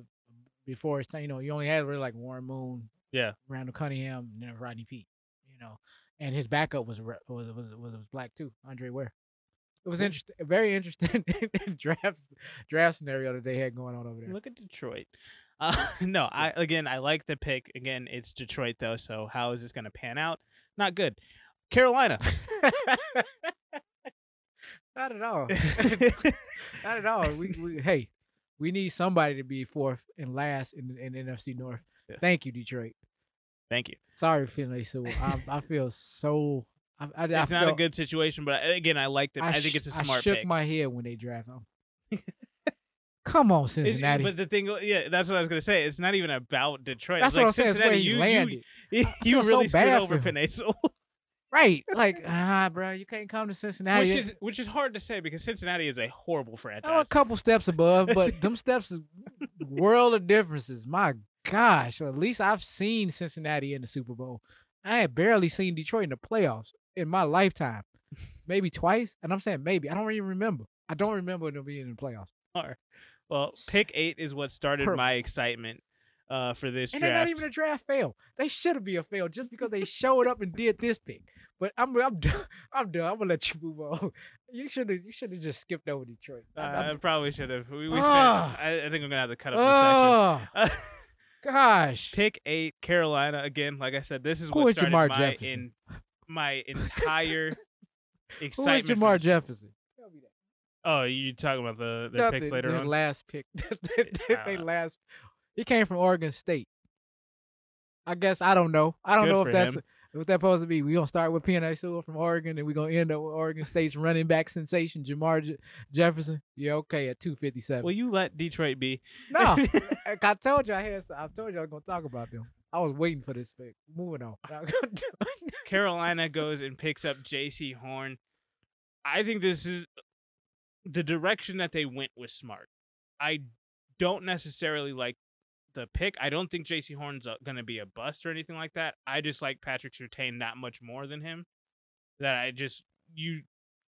before his time. You know, you only had really like Warren Moon, Yeah. Randall Cunningham, and then Rodney Peete. You know, and his backup was was was, was, was black too, Andre Ware. It was interesting, very interesting draft draft scenario that they had going on over there. Look at Detroit. Uh, no, I again I like the pick. Again, it's Detroit though, so how is this gonna pan out? Not good. Carolina. Not at all. Not at all. We, we hey, we need somebody to be fourth and last in in NFC North. Yeah. Thank you, Detroit. Thank you. Sorry, Finlay Sewell. I, I feel so. I, I, I It's not a good situation, but uh, again, I like the. I, think it's a smart I shook pick. my head when they draft him. Come on, Cincinnati. but the thing, yeah, that's what I was gonna say. It's not even about Detroit. That's like what I'm saying. It's where he you, landed. You, I you feel so really screwed bad over Sewell. right? Like, ah, bro, you can't come to Cincinnati. which is which is hard to say because Cincinnati is a horrible franchise. Oh, a couple steps above, but them steps is world of differences. My gosh, at least I've seen Cincinnati in the Super Bowl. I had barely seen Detroit in the playoffs in my lifetime, maybe twice. And I'm saying maybe. I don't even remember. I don't remember them being in the playoffs. All right. Well, pick eight is what started Perfect. my excitement uh, for this And they're not even a draft fail. They should have been a fail just because they showed up and did this pick. But I'm I'm done. I'm done. I'm gonna let you move on. You should have you should have just skipped over Detroit. Uh, I- I'm- I probably should have. We, we spent, Ah. I, I think I'm gonna have to cut up this section. Gosh. Pick eight, Carolina again. Like I said, this is Who what is started Jamar my Jefferson? in my entire Who is excitement. Jermar Jefferson? Oh, you talking about the their picks later their on? last pick. They uh, last. He came from Oregon State. I guess I don't know. I don't Good know if that's. What that's supposed to be. We're gonna start with Penei Sewell from Oregon, and we're gonna end up with Oregon State's running back sensation Jermar Je- Jefferson. Yeah, okay, at two fifty seven. Will you let Detroit be? no, I told you I had. I told you I was gonna talk about them. I was waiting for this pick. Moving on. Carolina goes and picks up Jaycee Horn. I think this is the direction that they went was smart. I don't necessarily like the pick. I don't think Jaycee Horn's going to be a bust or anything like that. I just like Patrick Surtain that much more than him. That I just you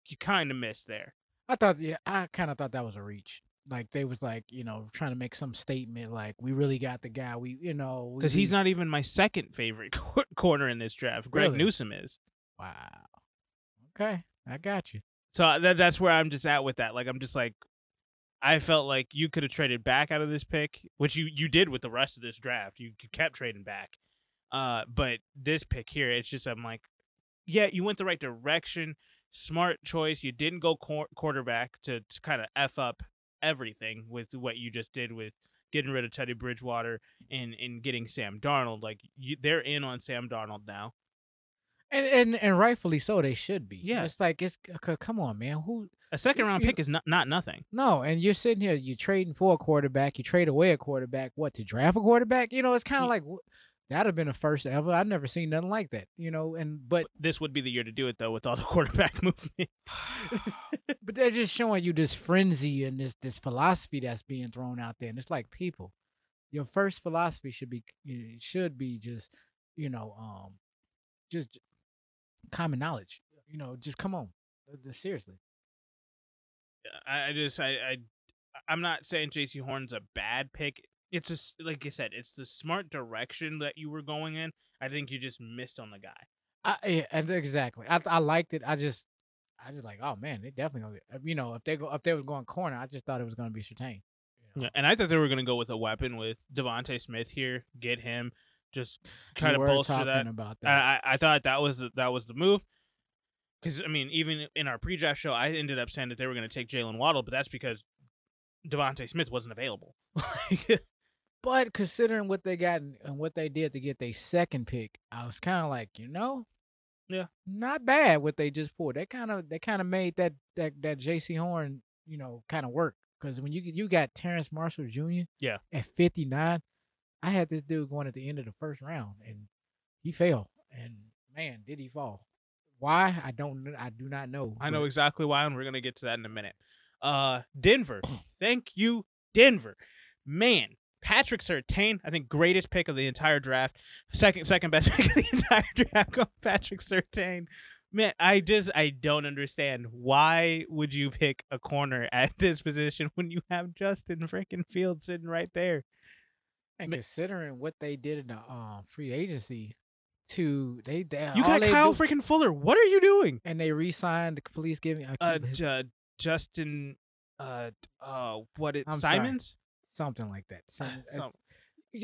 you kind of missed there. I thought, yeah, I kind of thought that was a reach. Like they was like, you know, trying to make some statement, like we really got the guy. We, you know, Because he's not even my second favorite cor- corner in this draft. Greg Really? Newsome is. Wow. Okay, I got you. So uh, that that's where I'm just at with that. Like I'm just like I felt like you could have traded back out of this pick, which you you did with the rest of this draft. You, kept trading back. Uh but this pick here, it's just I'm like yeah, you went the right direction. Smart choice. You didn't go quar- quarterback to, to kind of f up everything with what you just did with getting rid of Teddy Bridgewater and and getting Sam Darnold. Like you, they're in on Sam Darnold now. And and and rightfully so, they should be. Yeah. it's like it's c- come on, man. Who? A second round You- pick is not not nothing. No, and you're sitting here, you're trading for a quarterback. You trade away a quarterback. What to draft a quarterback? You know, it's kind of like that'd have been a first ever. I've never seen nothing like that. You know, and but This would be the year to do it though, with all the quarterback movement. but they're just showing you this frenzy and this this philosophy that's being thrown out there, and it's like people, your first philosophy should be it should be just you know um just common knowledge. You know, just come on, Uh, seriously. I, just I, I I'm not saying Jaycee Horn's a bad pick. It's just like you said, it's the smart direction that you were going in. I think you just missed on the guy. I yeah, exactly. I I liked it. I just I just like, oh man, they definitely gonna get, you know, if they go if they was going corner, I just thought it was gonna be Surtain. You Yeah, and I thought they were going to go with a weapon with DeVonta Smith here, get him, just kind We of bolster that. about that. I, I thought that was the- that was the move. Because I mean, even in our pre-draft show, I ended up saying that they were going to take Jaylen Waddle, but that's because DeVonta Smith wasn't available. But considering what they got and and what they did to get their second pick, I was kind of like, you know, Yeah. not bad what they just pulled. They kind of they kind of made that that that Jaycee Horn, you know, kind of work because when you you got Terrace Marshall Jr. Yeah. at fifty nine, I had this dude going at the end of the first round and he fell. And man, did he fall? Why? I don't. I do not know. I know exactly why, and we're gonna get to that in a minute. Uh, Denver, thank you, Denver. Man, Patrick Surtain, I think greatest pick of the entire draft. Second, second best pick of the entire draft. Patrick Surtain. Man, I just I don't understand why would you pick a corner at this position when you have Justin freaking Fields sitting right there. And Ma- considering what they did in the um, free agency, to they, they You got they Kyle do- freaking Fuller. What are you doing? and they re-signed the police giving I Uh, keep Ju- Justin, uh, uh, what it I'm sorry. Simmons? something like that. Some, some-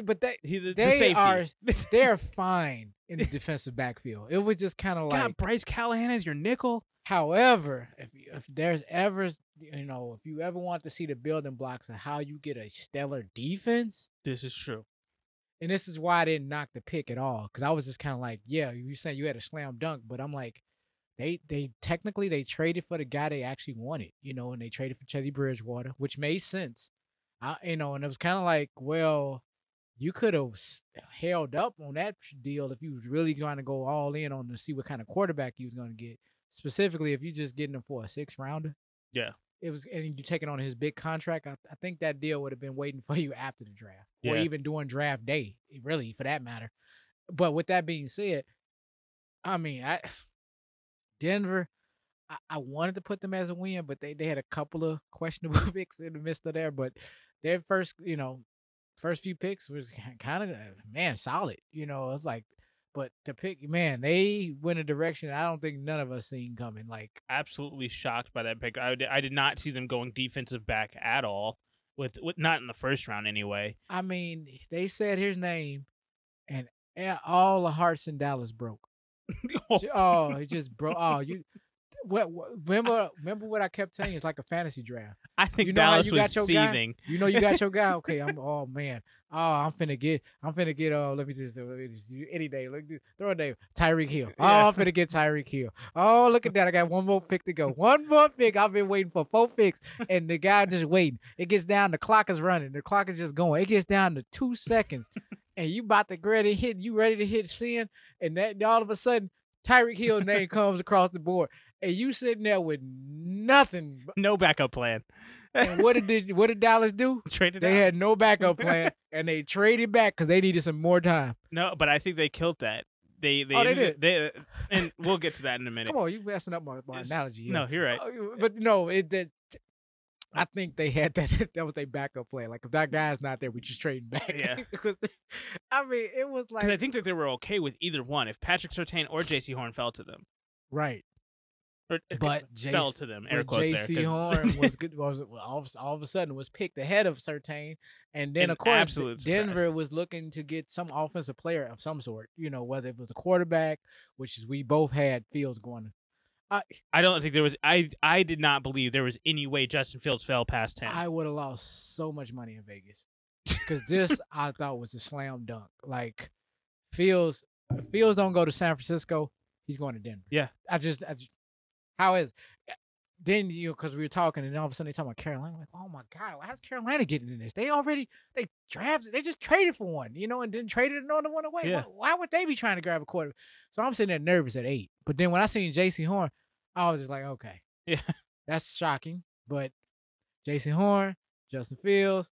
but they He the, the They safety. are- they're fine in the defensive backfield. It was just kind of got like, Bryce Callahan is your nickel. however, if if there's ever you know if you ever want to see the building blocks of how you get a stellar defense, This is true. and this is why I didn't knock the pick at all because I was just kind of like, yeah, you saying you had a slam dunk, but I'm like, they they technically they traded for the guy they actually wanted, you know, and they traded for Teddy Bridgewater, which made sense, I, you know, and it was kind of like, well, you could have held up on that deal if you was really going to go all in on to see what kind of quarterback you was going to get, specifically if you just getting him for a six rounder. Yeah. It was, and you taking on his big contract. I, I think that deal would have been waiting for you after the draft, or even during draft day, eh, really, for that matter. But with that being said, I mean, I Denver, I, I wanted to put them as a win, but they, they had a couple of questionable picks in the midst of there. But their first, you know, first few picks was kind of man solid. You know, it's like, but to pick man, they went a direction I don't think none of us seen coming. Like Absolutely shocked by that pick. I, did- I did not see them going defensive back at all. With, with not in the first round anyway. I mean, they said his name, and eh, all the hearts in Dallas broke. Oh, it just broke. Oh, you. What, what? Remember? Remember what I kept telling you? It's like a fantasy draft. I think You know how Dallas you was got your guy? seething. You know, you got your guy. Okay, I'm. Oh man. Oh, I'm finna get. I'm finna get. Oh, let me just. Uh, let me just any day. Look, throw a name. Tyreek Hill. Oh, Yeah. I'm finna get Tyreek Hill. Oh, look at that. I got one more pick to go. One more pick. I've been waiting for four picks, and the guy just waiting. It gets down. The clock is running. The clock is just going. It gets down to two seconds, and you about to ready hit. You ready to hit sin, and that all of a sudden Tyreek Hill name comes across the board, and you sitting there with nothing. No backup plan. And what did what did Dallas do? Traded They out. had no backup plan, and they traded back because they needed some more time. no, but I think they killed that. They they Oh, they ended- they and we'll get to that in a minute. Come on, you messing up my, my It's- analogy. here. No, you're right. Uh, but no, it that. I think they had that. That was a backup plan. Like if that guy's not there, we just trade back. Yeah. because I mean, it was like Because I think that they were okay with either one if Patrick Surtain or Jaycee Horn fell to them. right. Or, But fell to them. Air quotes Jaycee Horn was good. Was all of, all of a sudden was picked ahead of Surtain, and then of course surprise. Denver was looking to get some offensive player of some sort. You know, whether it was a quarterback, which is we both had Fields going. I don't think there was. I I did not believe there was any way Justin Fields fell past ten. I would have lost so much money in Vegas because this I thought was a slam dunk. Like Fields, if Fields don't go to San Francisco, he's going to Denver. Yeah. I just, I just, how is? Eh, then you know, because we were talking, and all of a sudden they talking about Carolina. I'm like, oh my god, how's Carolina getting in this? They already they drafted, they just traded for one, you know, and then traded another one away. Yeah. Why, why would they be trying to grab a quarter? So I'm sitting there nervous at eight. But then when I seen Jaycee Horn, I was just like, okay, Yeah. that's shocking. But Jaycee Horn, Justin Fields,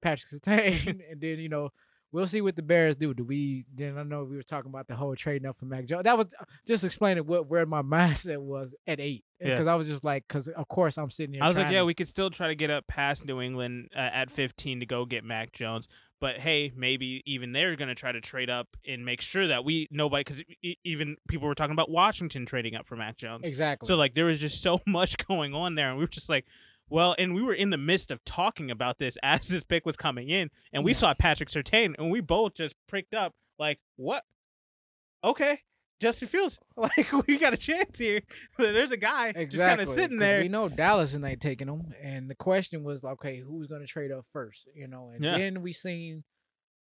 Patrick Surtain, and then you know we'll see what the Bears do. Do we? Then I know we were talking about the whole trading up for Mac Jones. That was just explaining what where my mindset was at eight, Yeah. because I was just like, because of course I'm sitting here. I was like, yeah, to- we could still try to get up past New England uh, at 15 to go get Mac Jones. But hey, maybe even they're going to try to trade up and make sure that we nobody because even people were talking about Washington trading up for Mac Jones. exactly. So like there was just so much going on there, and we were just like, Well, and we were in the midst of talking about this as this pick was coming in, and we Yeah. saw Patrick Surtain, and we both just pricked up like, "What? Okay, Justin Fields, like we got a chance here. There's a guy just kind of sitting there." We know Dallas and they taking him, and the question was, okay, who's going to trade up first? You know, and Yeah. then we seen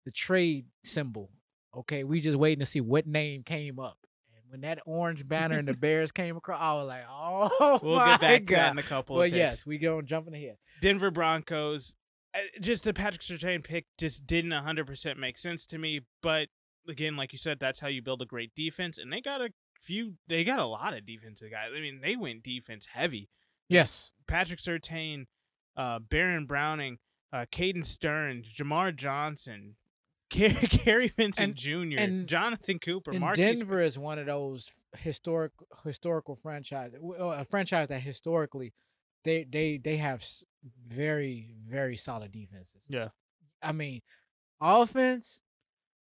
the trade symbol. Okay, we just waiting to see what name came up. When that orange banner and the Bears came across, I was like, oh We'll get back to that in a couple. Picks. yes, we going jumping ahead. Denver Broncos. uh, Just the Patrick Surtain pick just didn't 100% make sense to me. But again, like you said, that's how you build a great defense. And they got a few, they got a lot of defensive guys. I mean, they went defense heavy. Yes, Patrick Surtain, uh, Baron Browning, uh, Caden Stearns, Jamar Johnson, Gary, Gary Vincent And- Jr., and- Jonathan Cooper, and Marquise. Denver is one of those historic historical franchise, well, uh, a franchise that historically they they they have very very solid defenses. Yeah. I mean, offense.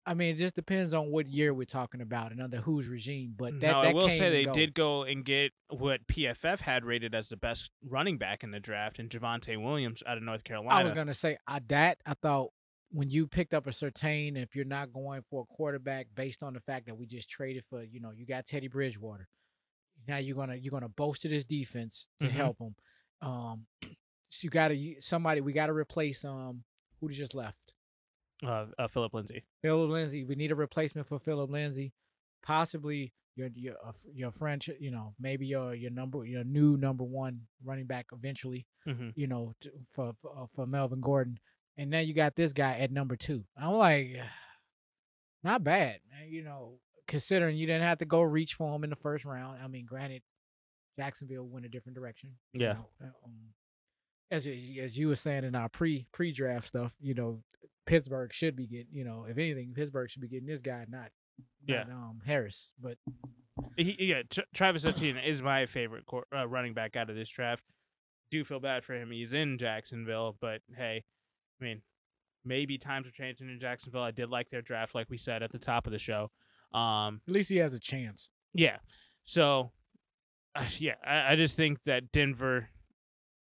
I mean, it just depends on what year we're talking about and under whose regime. But that, now, that I will say they go. did go and get what PFF had rated as the best running back in the draft, and Javonte Williams out of North Carolina. I was gonna say I that I thought when you picked up a certain if you're not going for a quarterback based on the fact that we just traded for you know you got Teddy Bridgewater, now you're gonna you're gonna bolster this defense to Mhm. help them. Um, so you got to somebody we got to replace um who just left uh, uh, Phillip Lindsay. Phillip Lindsay. We need a replacement for Phillip Lindsay, possibly your your your French you know maybe your your number your new number one running back eventually hmm you know, to, for for, uh, for Melvin Gordon, and now you got this guy at number two. I'm like, not bad, man. You know, considering you didn't have to go reach for him in the first round. I mean, granted, Jacksonville went a different direction. Yeah. know, uh, um, as as you were saying in our pre pre draft stuff, you know, Pittsburgh should be getting, you know, if anything, Pittsburgh should be getting this guy, not, Yeah. not um Harris. But He, yeah, Tra- Travis Etienne is my favorite cor- uh, running back out of this draft. Do feel bad for him. He's in Jacksonville, but hey, I mean, maybe times are changing in Jacksonville. I did like their draft, like we said at the top of the show. Um, at least he has a chance. Yeah. So, uh, yeah, I, I just think that Denver,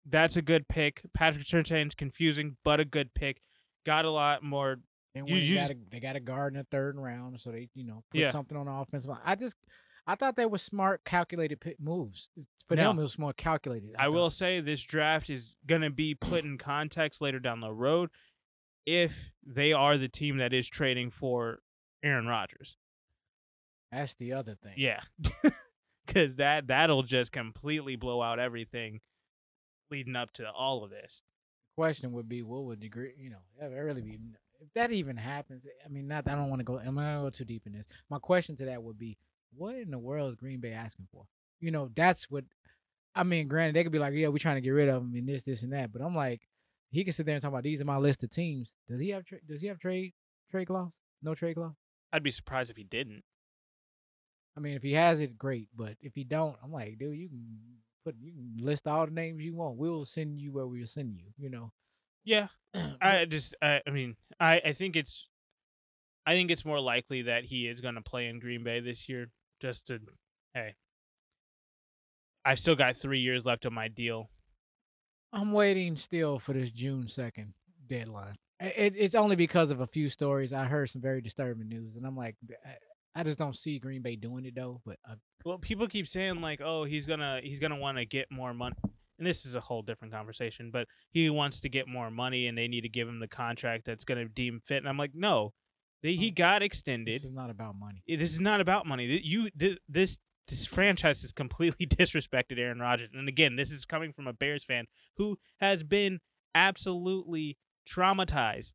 that's a good pick. Patrick Surtain's confusing, but a good pick. Got a lot more. And You- you they, just- got a, they got a guard in the third round, so they you know put Yeah. something on the offensive line. I just I thought they were smart, calculated moves. For No. them, it was more calculated. I thought. will say this draft is going to be put in context later down the road if they are the team that is trading for Aaron Rodgers. That's the other thing. Yeah. Cuz that that'll just completely blow out everything leading up to all of this. The question would be, what would degree? You know, that really be if that even happens. I mean, not. I don't want to go. I'm not gonna go too deep in this. My question to that would be, what in the world is Green Bay asking for? You know, that's what. I mean, granted, they could be like, yeah, we're trying to get rid of him and this, this, and that. But I'm like, he can sit there and talk about these are my list of teams. Does he have? Tra- does he have trade trade clause? No trade clause. I'd be surprised if he didn't. I mean, if he has it, great. But if he don't, I'm like, dude, you can put you can list all the names you want. We'll send you where we'll send you. You know. Yeah, I just, I, I mean, I, I think it's, I think it's more likely that he is going to play in Green Bay this year. Just to, hey, I've still got three years left on my deal. I'm waiting still for this June second deadline. It, it's only because of a few stories. I heard some very disturbing news, and I'm like, I, I just don't see Green Bay doing it though. But uh, Well, people keep saying like, oh, he's gonna, he's gonna want to get more money. And this is a whole different conversation, but he wants to get more money, and they need to give him the contract that's gonna deem fit. And I'm like, no, they, he got extended. this is not about money. it is not about money. You this this franchise has completely disrespected Aaron Rodgers. And again, this is coming from a Bears fan who has been absolutely traumatized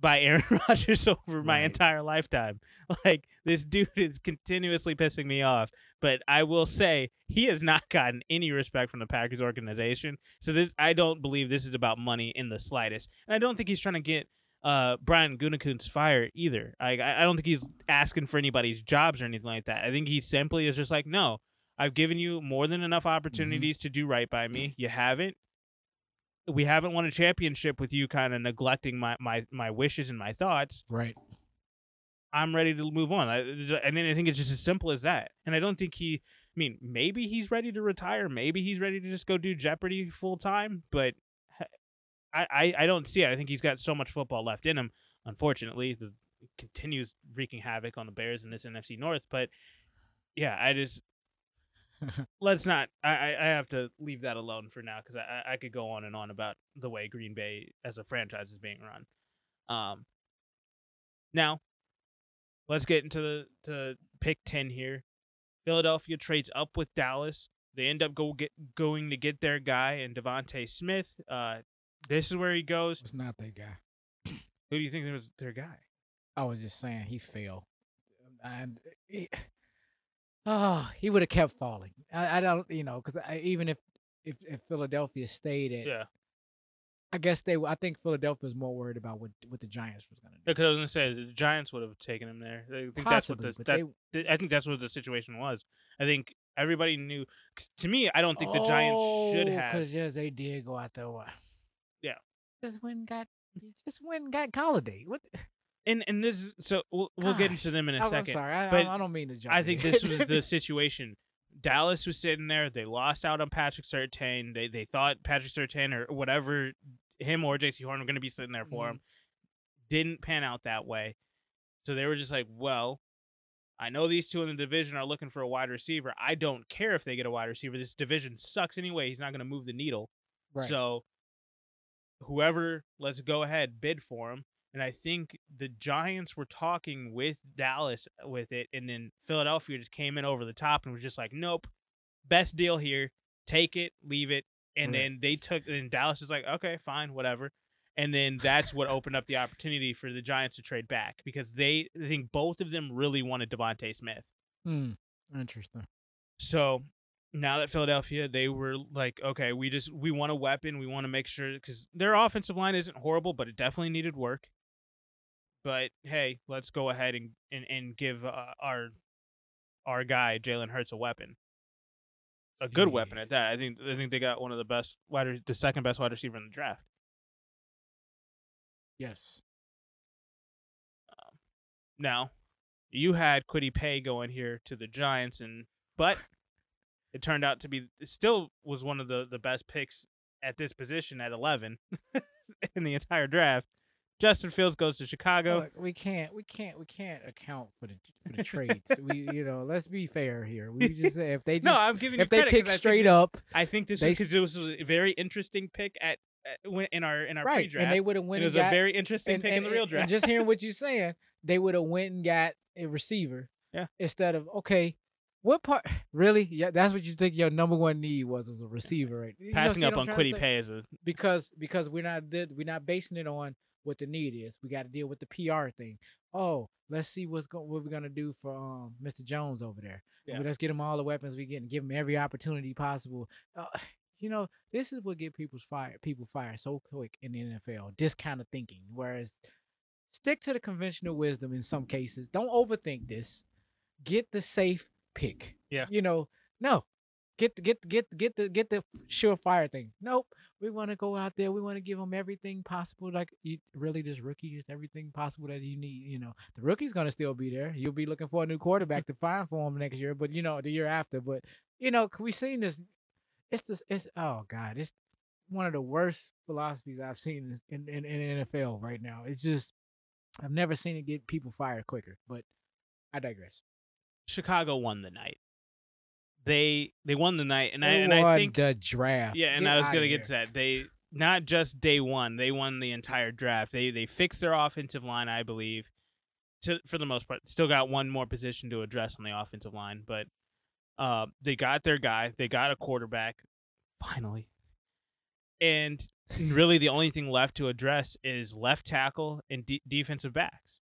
by Aaron Rodgers over my Right. entire lifetime. Like this dude is continuously pissing me off. But I will say he has not gotten any respect from the Packers organization. So this I don't believe this is about money in the slightest. And I don't think he's trying to get uh Brian Gutekunst fire either. I I don't think he's asking for anybody's jobs or anything like that. I think he simply is just like, no, I've given you more than enough opportunities to do right by me. You haven't. We haven't won a championship with you kind of neglecting my, my, my wishes and my thoughts. Right. I'm ready to move on. I, and then I think it's just as simple as that. And I don't think he I mean, maybe he's ready to retire. Maybe he's ready to just go do Jeopardy full time. But I, I, I don't see it. I think he's got so much football left in him. Unfortunately, the continues wreaking havoc on the Bears in this NFC North. But yeah, I just let's not. I, I have to leave that alone for now because I, I could go on and on about the way Green Bay as a franchise is being run. Um, now let's get into the to pick ten here. Philadelphia trades up with Dallas. They end up go get going to get their guy and DeVonta Smith. Uh, this is where he goes. It's not that guy. Who do you think was their guy? I was just saying he fell, and he, oh, he would have kept falling. I, I don't, you know, because even if, if if Philadelphia stayed at, Yeah, I guess they. I think Philadelphia was more worried about what what the Giants was going to do. because I was gonna say the Giants would have taken him there. I think Possibly, that's what the, that, they, I think that's what the situation was. I think everybody knew. To me, I don't think the Giants should oh, have. because yes, they did go out there. Just went and got just went and got Golladay. What? And and this is so we'll, we'll get into them in a I'm, I'm second. sorry, I, but I, I don't mean to jump. I think in. this was the situation. Dallas was sitting there. They lost out on Patrick Surtain. They they thought Patrick Surtain or whatever him or Jaycee Horn were going to be sitting there for Mhm. him. Didn't pan out that way. So they were just like, well, I know these two in the division are looking for a wide receiver. I don't care if they get a wide receiver. This division sucks anyway. He's not going to move the needle. right. So whoever, let's go ahead, bid for him. And I think the Giants were talking with Dallas with it, and then Philadelphia just came in over the top and was just like, "Nope, best deal here. Take it, leave it." And Right. then they took, and Dallas is like, "Okay, fine, whatever." And then that's what opened up the opportunity for the Giants to trade back because they, I think both of them really wanted DeVonta Smith. Hmm. Interesting. So now that Philadelphia, they were like, okay, we just we want a weapon. We want to make sure because their offensive line isn't horrible, but it definitely needed work. But hey, let's go ahead and and, and give uh, our our guy Jalen Hurts a weapon, a good weapon at that. I think I think they got one of the best wide, the second best wide receiver in the draft. Yes. Now, you had Kwity Paye going here to the Giants, and but it turned out to be still was one of the the best picks at this position at 11 in the entire draft. Justin Fields goes to Chicago. Look, we can't, we can't, we can't account for the for the trades. we, you know, let's be fair here. We just say if they no, just I'm giving you if they pick I straight that- up, I think this they because it was a very interesting pick at, in our in our right, pre-draft. and they would have went. it was a very interesting and, pick and, in the real draft. and just hearing what you're saying, they would have went and got a receiver. Yeah. Instead of okay, what part really? Yeah, that's what you think your number one need was was a receiver, right? You know, Passing see up on I'm trying to Kwity? Paye is a because because we're not we're not basing it on what the need is. We got to deal with the PR thing. Oh, let's see what's going what we're gonna do for um Mr. Jones over there. Yeah. Let's get him all the weapons we get and give him every opportunity possible. Uh, you know, this is what get people's fire people fired so quick in the NFL. This kind of thinking. Whereas stick to the conventional wisdom in some cases. Don't overthink this. Get the safe pick. Yeah. You know, no. Get the get the, get the, get the get the surefire thing. Nope. We want to go out there. We want to give them everything possible. Like you, really, this rookie is everything possible that you need. You know, the rookie's gonna still be there. You'll be looking for a new quarterback to find for him next year. But you know, the year after. But you know, we seen this. It's just it's oh god, it's one of the worst philosophies I've seen in in, in NFL right now. It's just I've never seen it get people fired quicker. But I digress. Chicago won the night. They they won the night, and I They and I think the draft. Yeah, and Get I was gonna get to that. They not just day one; they won the entire draft. They they fixed their offensive line, I believe, to for the most part. Still got one more position to address on the offensive line, but uh, they got their guy. They got a quarterback, finally, and really the only thing left to address is left tackle and de- defensive backs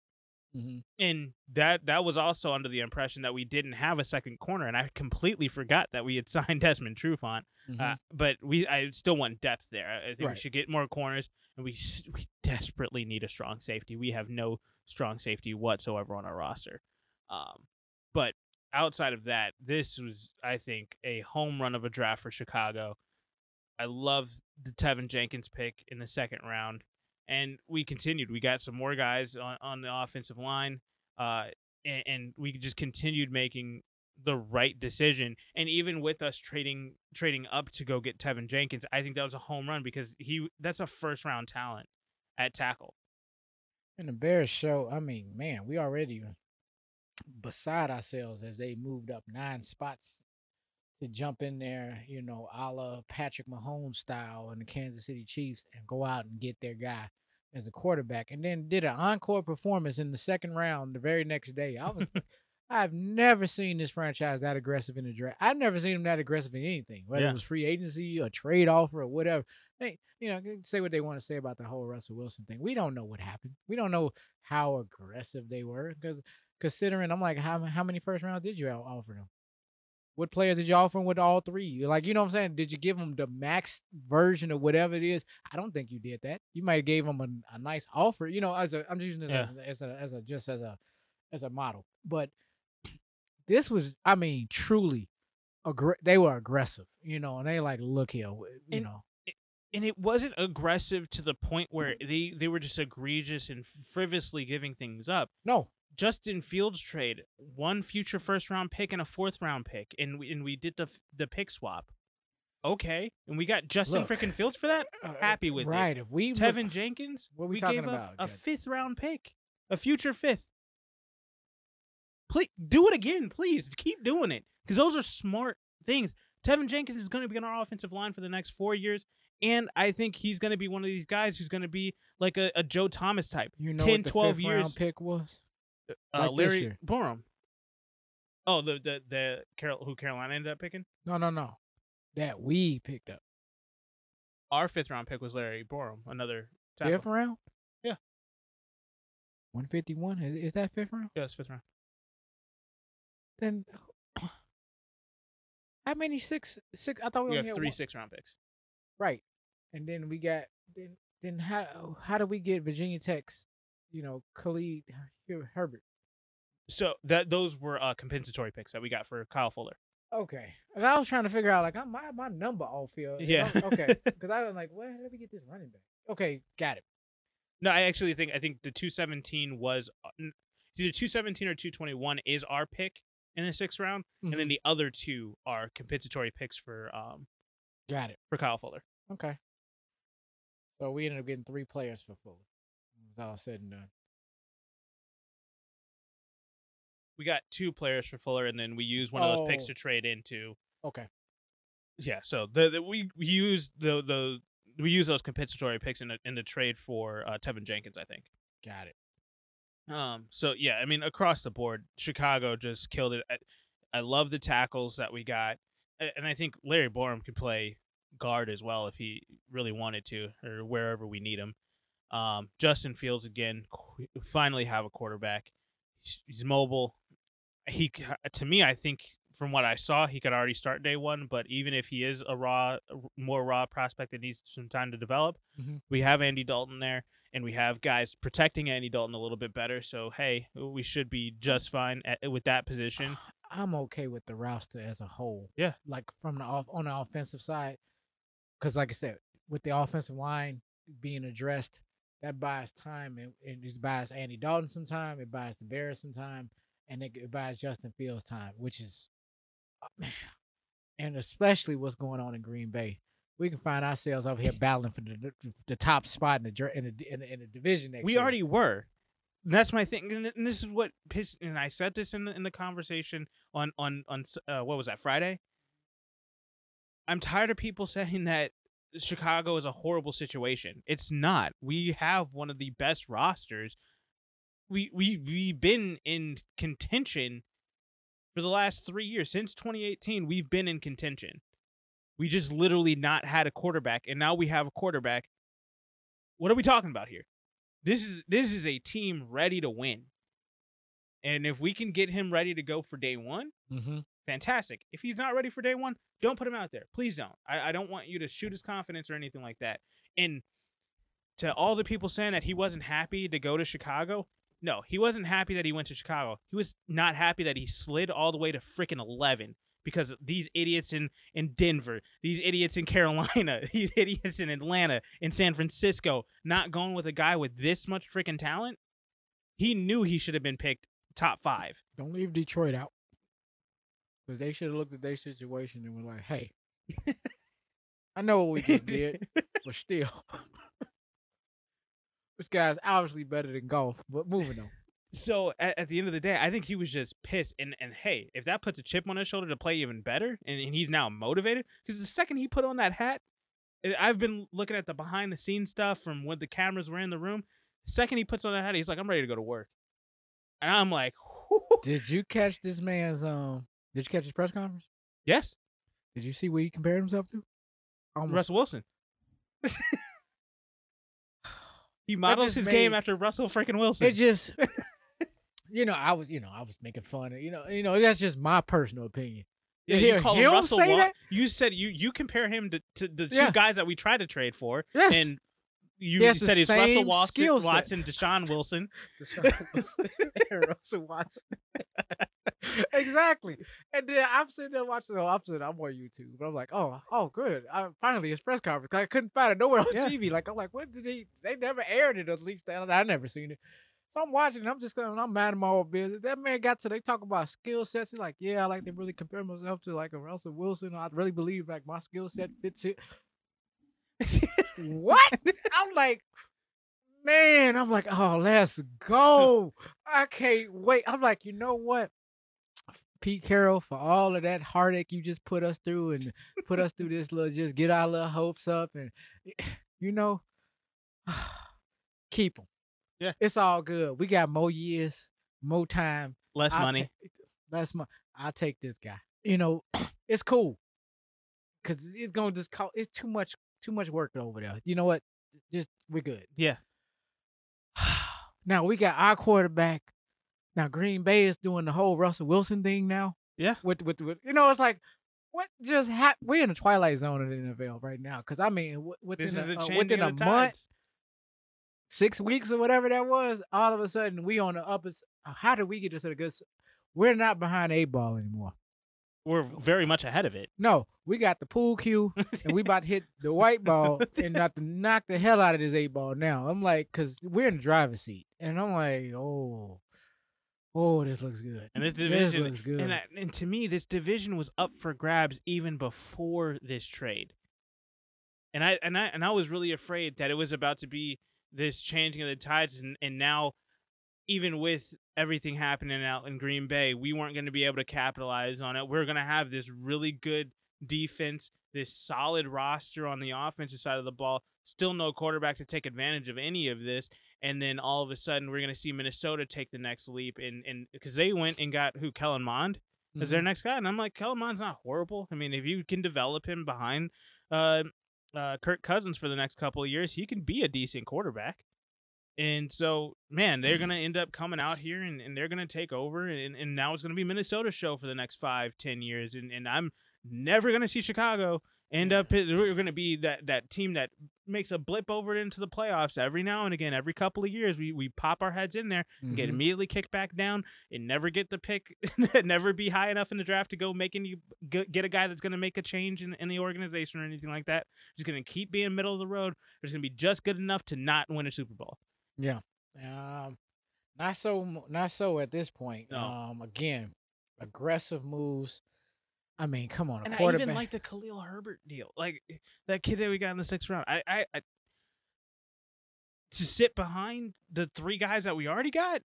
Mhm. and that that was also under the impression that we didn't have a second corner, and I completely forgot that we had signed Desmond Trufant. Uh, Mhm. but we, I still want depth there. I think we should get more corners, and we we desperately need a strong safety. We have no strong safety whatsoever on our roster. Um, but outside of that, this was, I think, a home run of a draft for Chicago. I love the Teven Jenkins pick in the second round, and we continued. We got some more guys on, on the offensive line, uh, and, and we just continued making the right decision. And even with us trading trading up to go get Teven Jenkins, I think that was a home run because he that's a first round talent at tackle. And the Bears show, I mean, man, we already beside ourselves as they moved up nine spots to jump in there, you know, a la Patrick Mahomes style and the Kansas City Chiefs and go out and get their guy as a quarterback. And then did an encore performance in the second round the very next day. I was I've never seen this franchise that aggressive in the draft. I've never seen them that aggressive in anything, whether Yeah. it was free agency, a trade offer, or whatever. They, you know, say what they want to say about the whole Russell Wilson thing. We don't know what happened. We don't know how aggressive they were because considering, I'm like, how how many first rounds did you offer them? What players did you offer them with all three? Like, you know what I'm saying? Did you give them the max version of whatever it is? I don't think you did that. You might have gave them a, a nice offer. You know, as a I'm just using this Yeah. as, a, as a as a just as a as a model, but this was, I mean, truly, aggr- they were aggressive, you know, and they like, look here, you And- know, and it wasn't aggressive to the point where mm. they they were just egregious and frivolously giving things up. no, Justin Fields trade one future first round pick and a fourth round pick, and we, and we did the the pick swap. Okay, and we got Justin Look. freaking Fields for that. uh, Happy with it. right. If we Teven Jenkins, What we we talking gave about, a Judge? fifth round pick, a future fifth. Please do it again, please. Keep doing it because those are smart things. Teven Jenkins is going to be on our offensive line for the next four years, and I think he's going to be one of these guys who's going to be like a, a Joe Thomas type. you know 10, what the 12 fifth years. round pick was? Uh, Like Larry. Borom. Oh, the the the Carol who Carolina ended up picking. No, no, no, that we picked up Our fifth round pick was Larry Borom, another tackle. fifth round. Yeah. one fifty one. Is is that fifth round? Yeah, it's fifth round. Then how many six six? I thought we, We only had three one- six round picks. Right. And then we got then then how how do we get Virginia Tech's, you know, Khalil Herbert? So that those were uh, compensatory picks that we got for Kyle Fuller. Okay. I was trying to figure out like I'm my my number off here. Yeah. I'm- okay. Because I was like, where did we get this running back? Okay, got it. No, I actually think I think the 217 was uh, it's either 217 or 221 is our pick in the sixth round, and Mm-hmm. then the other two are compensatory picks for um Got it. for Kyle Fuller. Okay. So we ended up getting three players for Fuller. It was all said and done. We got two players for Fuller, and then we used one of those picks Oh. to trade into. Okay. Yeah, so the, the we we used the the we used those compensatory picks in the in the trade for uh, Teven Jenkins, I think. Got it. Um. So yeah, I mean, across the board, Chicago just killed it. I, I love the tackles that we got, and I think Larry Borom could play guard as well if he really wanted to, or wherever we need him. Um. Justin Fields again, qu- finally have a quarterback. He's, he's mobile. He to me, I think from what I saw, he could already start day one. But even if he is a raw, more raw prospect that needs some time to develop, Mhm. we have Andy Dalton there and we have guys protecting Andy Dalton a little bit better. So hey, we should be just fine at, with that position. I'm okay with the roster as a whole. Yeah. Like from the off on the offensive side, because like I said, with the offensive line being addressed, that buys time and, and it buys Andy Dalton some time, it buys the Bears some time, and it, buys Justin Fields time, which is, uh, man, and especially what's going on in Green Bay. We can find ourselves over here battling for the the, the top spot in the in the, in the, in the division next we year. already were. That's my thing, and this is what pissed. And I said this in the, in the conversation on on on uh, what was that Friday. I'm tired of people saying that Chicago is a horrible situation. It's not. We have one of the best rosters. We we we've been in contention for the last three years since 2018. We've been in contention. We just literally not had a quarterback, and now we have a quarterback. What are we talking about here? This is this is a team ready to win. And if we can get him ready to go for day one, Mm-hmm. fantastic. If he's not ready for day one, don't put him out there. Please don't. I, I don't want you to shoot his confidence or anything like that. And to all the people saying that he wasn't happy to go to Chicago, no, he wasn't happy that he went to Chicago. He was not happy that he slid all the way to freaking 11 because these idiots in, in Denver, these idiots in Carolina, these idiots in Atlanta, in San Francisco, not going with a guy with this much freaking talent. He knew he should have been picked top five. Don't leave Detroit out. Because they should have looked at their situation and were like, hey, I know what we just did, but still. This guy's obviously better than golf, but moving on. So at, at the end of the day, I think he was just pissed. And and hey, if that puts a chip on his shoulder to play even better, and, and he's now motivated, because the second he put on that hat, I've been looking at the behind the scenes stuff from when the cameras were in the room. The second he puts on that hat, he's like, I'm ready to go to work. And I'm like, Did you catch this man's um did you catch his press conference? yes, Did you see what he compared himself to? Almost Russell Wilson. he models his game after Russell freaking Wilson. it just you know, I was you know, I was making fun of you know, you know, that's just my personal opinion. yeah, you call him Russell You said you you compare him to, to the two Yeah. guys that we tried to trade for, Yes. and you He said he's Russell Watson, skill set. Watson, Deshaun Wilson. Russell Watson. exactly. And then I'm sitting there watching the I'm sitting, I'm on YouTube, but I'm like, oh, oh, good. I, finally, his press conference. I couldn't find it nowhere on Yeah. TV. Like, I'm like, what did he? They never aired it. At least I, I never seen it. So I'm watching. I'm just going. I'm mad at my own business. That man got to. They talk about skill sets. He's like, yeah, I like to really compare myself to like a Russell Wilson. I really believe like my skill set fits it. What? I'm like, man, I'm like, oh, let's go. I can't wait. I'm like, you know what? Pete Carroll, for all of that heartache you just put us through and put us through this little, just get our little hopes up and, you know, keep them. Yeah. It's all good. We got more years, more time. Less I'll money. ta- less money. I'll take this guy. You know, it's cool. Cause it's gonna just call it's too much too much work over there. You know what? Just we're good. Yeah. now we got our quarterback. Now Green Bay is doing the whole Russell Wilson thing now. Yeah. With with, with you know, it's like what just happened? We're in the twilight zone of the NFL right now. Cause I mean, within a, uh, within a month, six weeks or whatever that was, all of a sudden we on the upper. How did we get to a good? We're not behind a ball anymore. We're very much ahead of it. No, we got the pool cue, and we about to hit the white ball and not to knock the hell out of this eight ball now. I'm like, cause we're in the driver's seat, and I'm like, oh, oh, this looks good. And this This division, looks good. and, I, and to me, this division was up for grabs even before this trade. And I and I and I was really afraid that it was about to be this changing of the tides, and, and now, even with everything happening out in Green Bay, we weren't going to be able to capitalize on it. We're going to have this really good defense, this solid roster on the offensive side of the ball. Still no quarterback to take advantage of any of this, and then all of a sudden we're going to see Minnesota take the next leap, and and because they went and got who Kellen Mond as their next guy, and I'm like Kellen Mond's not horrible. I mean, if you can develop him behind uh, uh, Kirk Cousins for the next couple of years, he can be a decent quarterback. And so, man, they're gonna end up coming out here and, and they're gonna take over, and, and now it's gonna be Minnesota's show for the next five, ten years, and, and I'm never gonna see Chicago end up. We're gonna be that that team that makes a blip over into the playoffs every now and again, every couple of years. We we pop our heads in there, and get Mhm. immediately kicked back down, and never get the pick, never be high enough in the draft to go making you get a guy that's gonna make a change in, in the organization or anything like that. Just gonna keep being middle of the road. There's gonna be just good enough to not win a Super Bowl. Yeah. Um, not so, not so at this point. No. Um, again, aggressive moves. I mean, come on, a And I even like the Khalil Herbert deal, like that kid that we got in the sixth round. I, I, I to sit behind the three guys that we already got.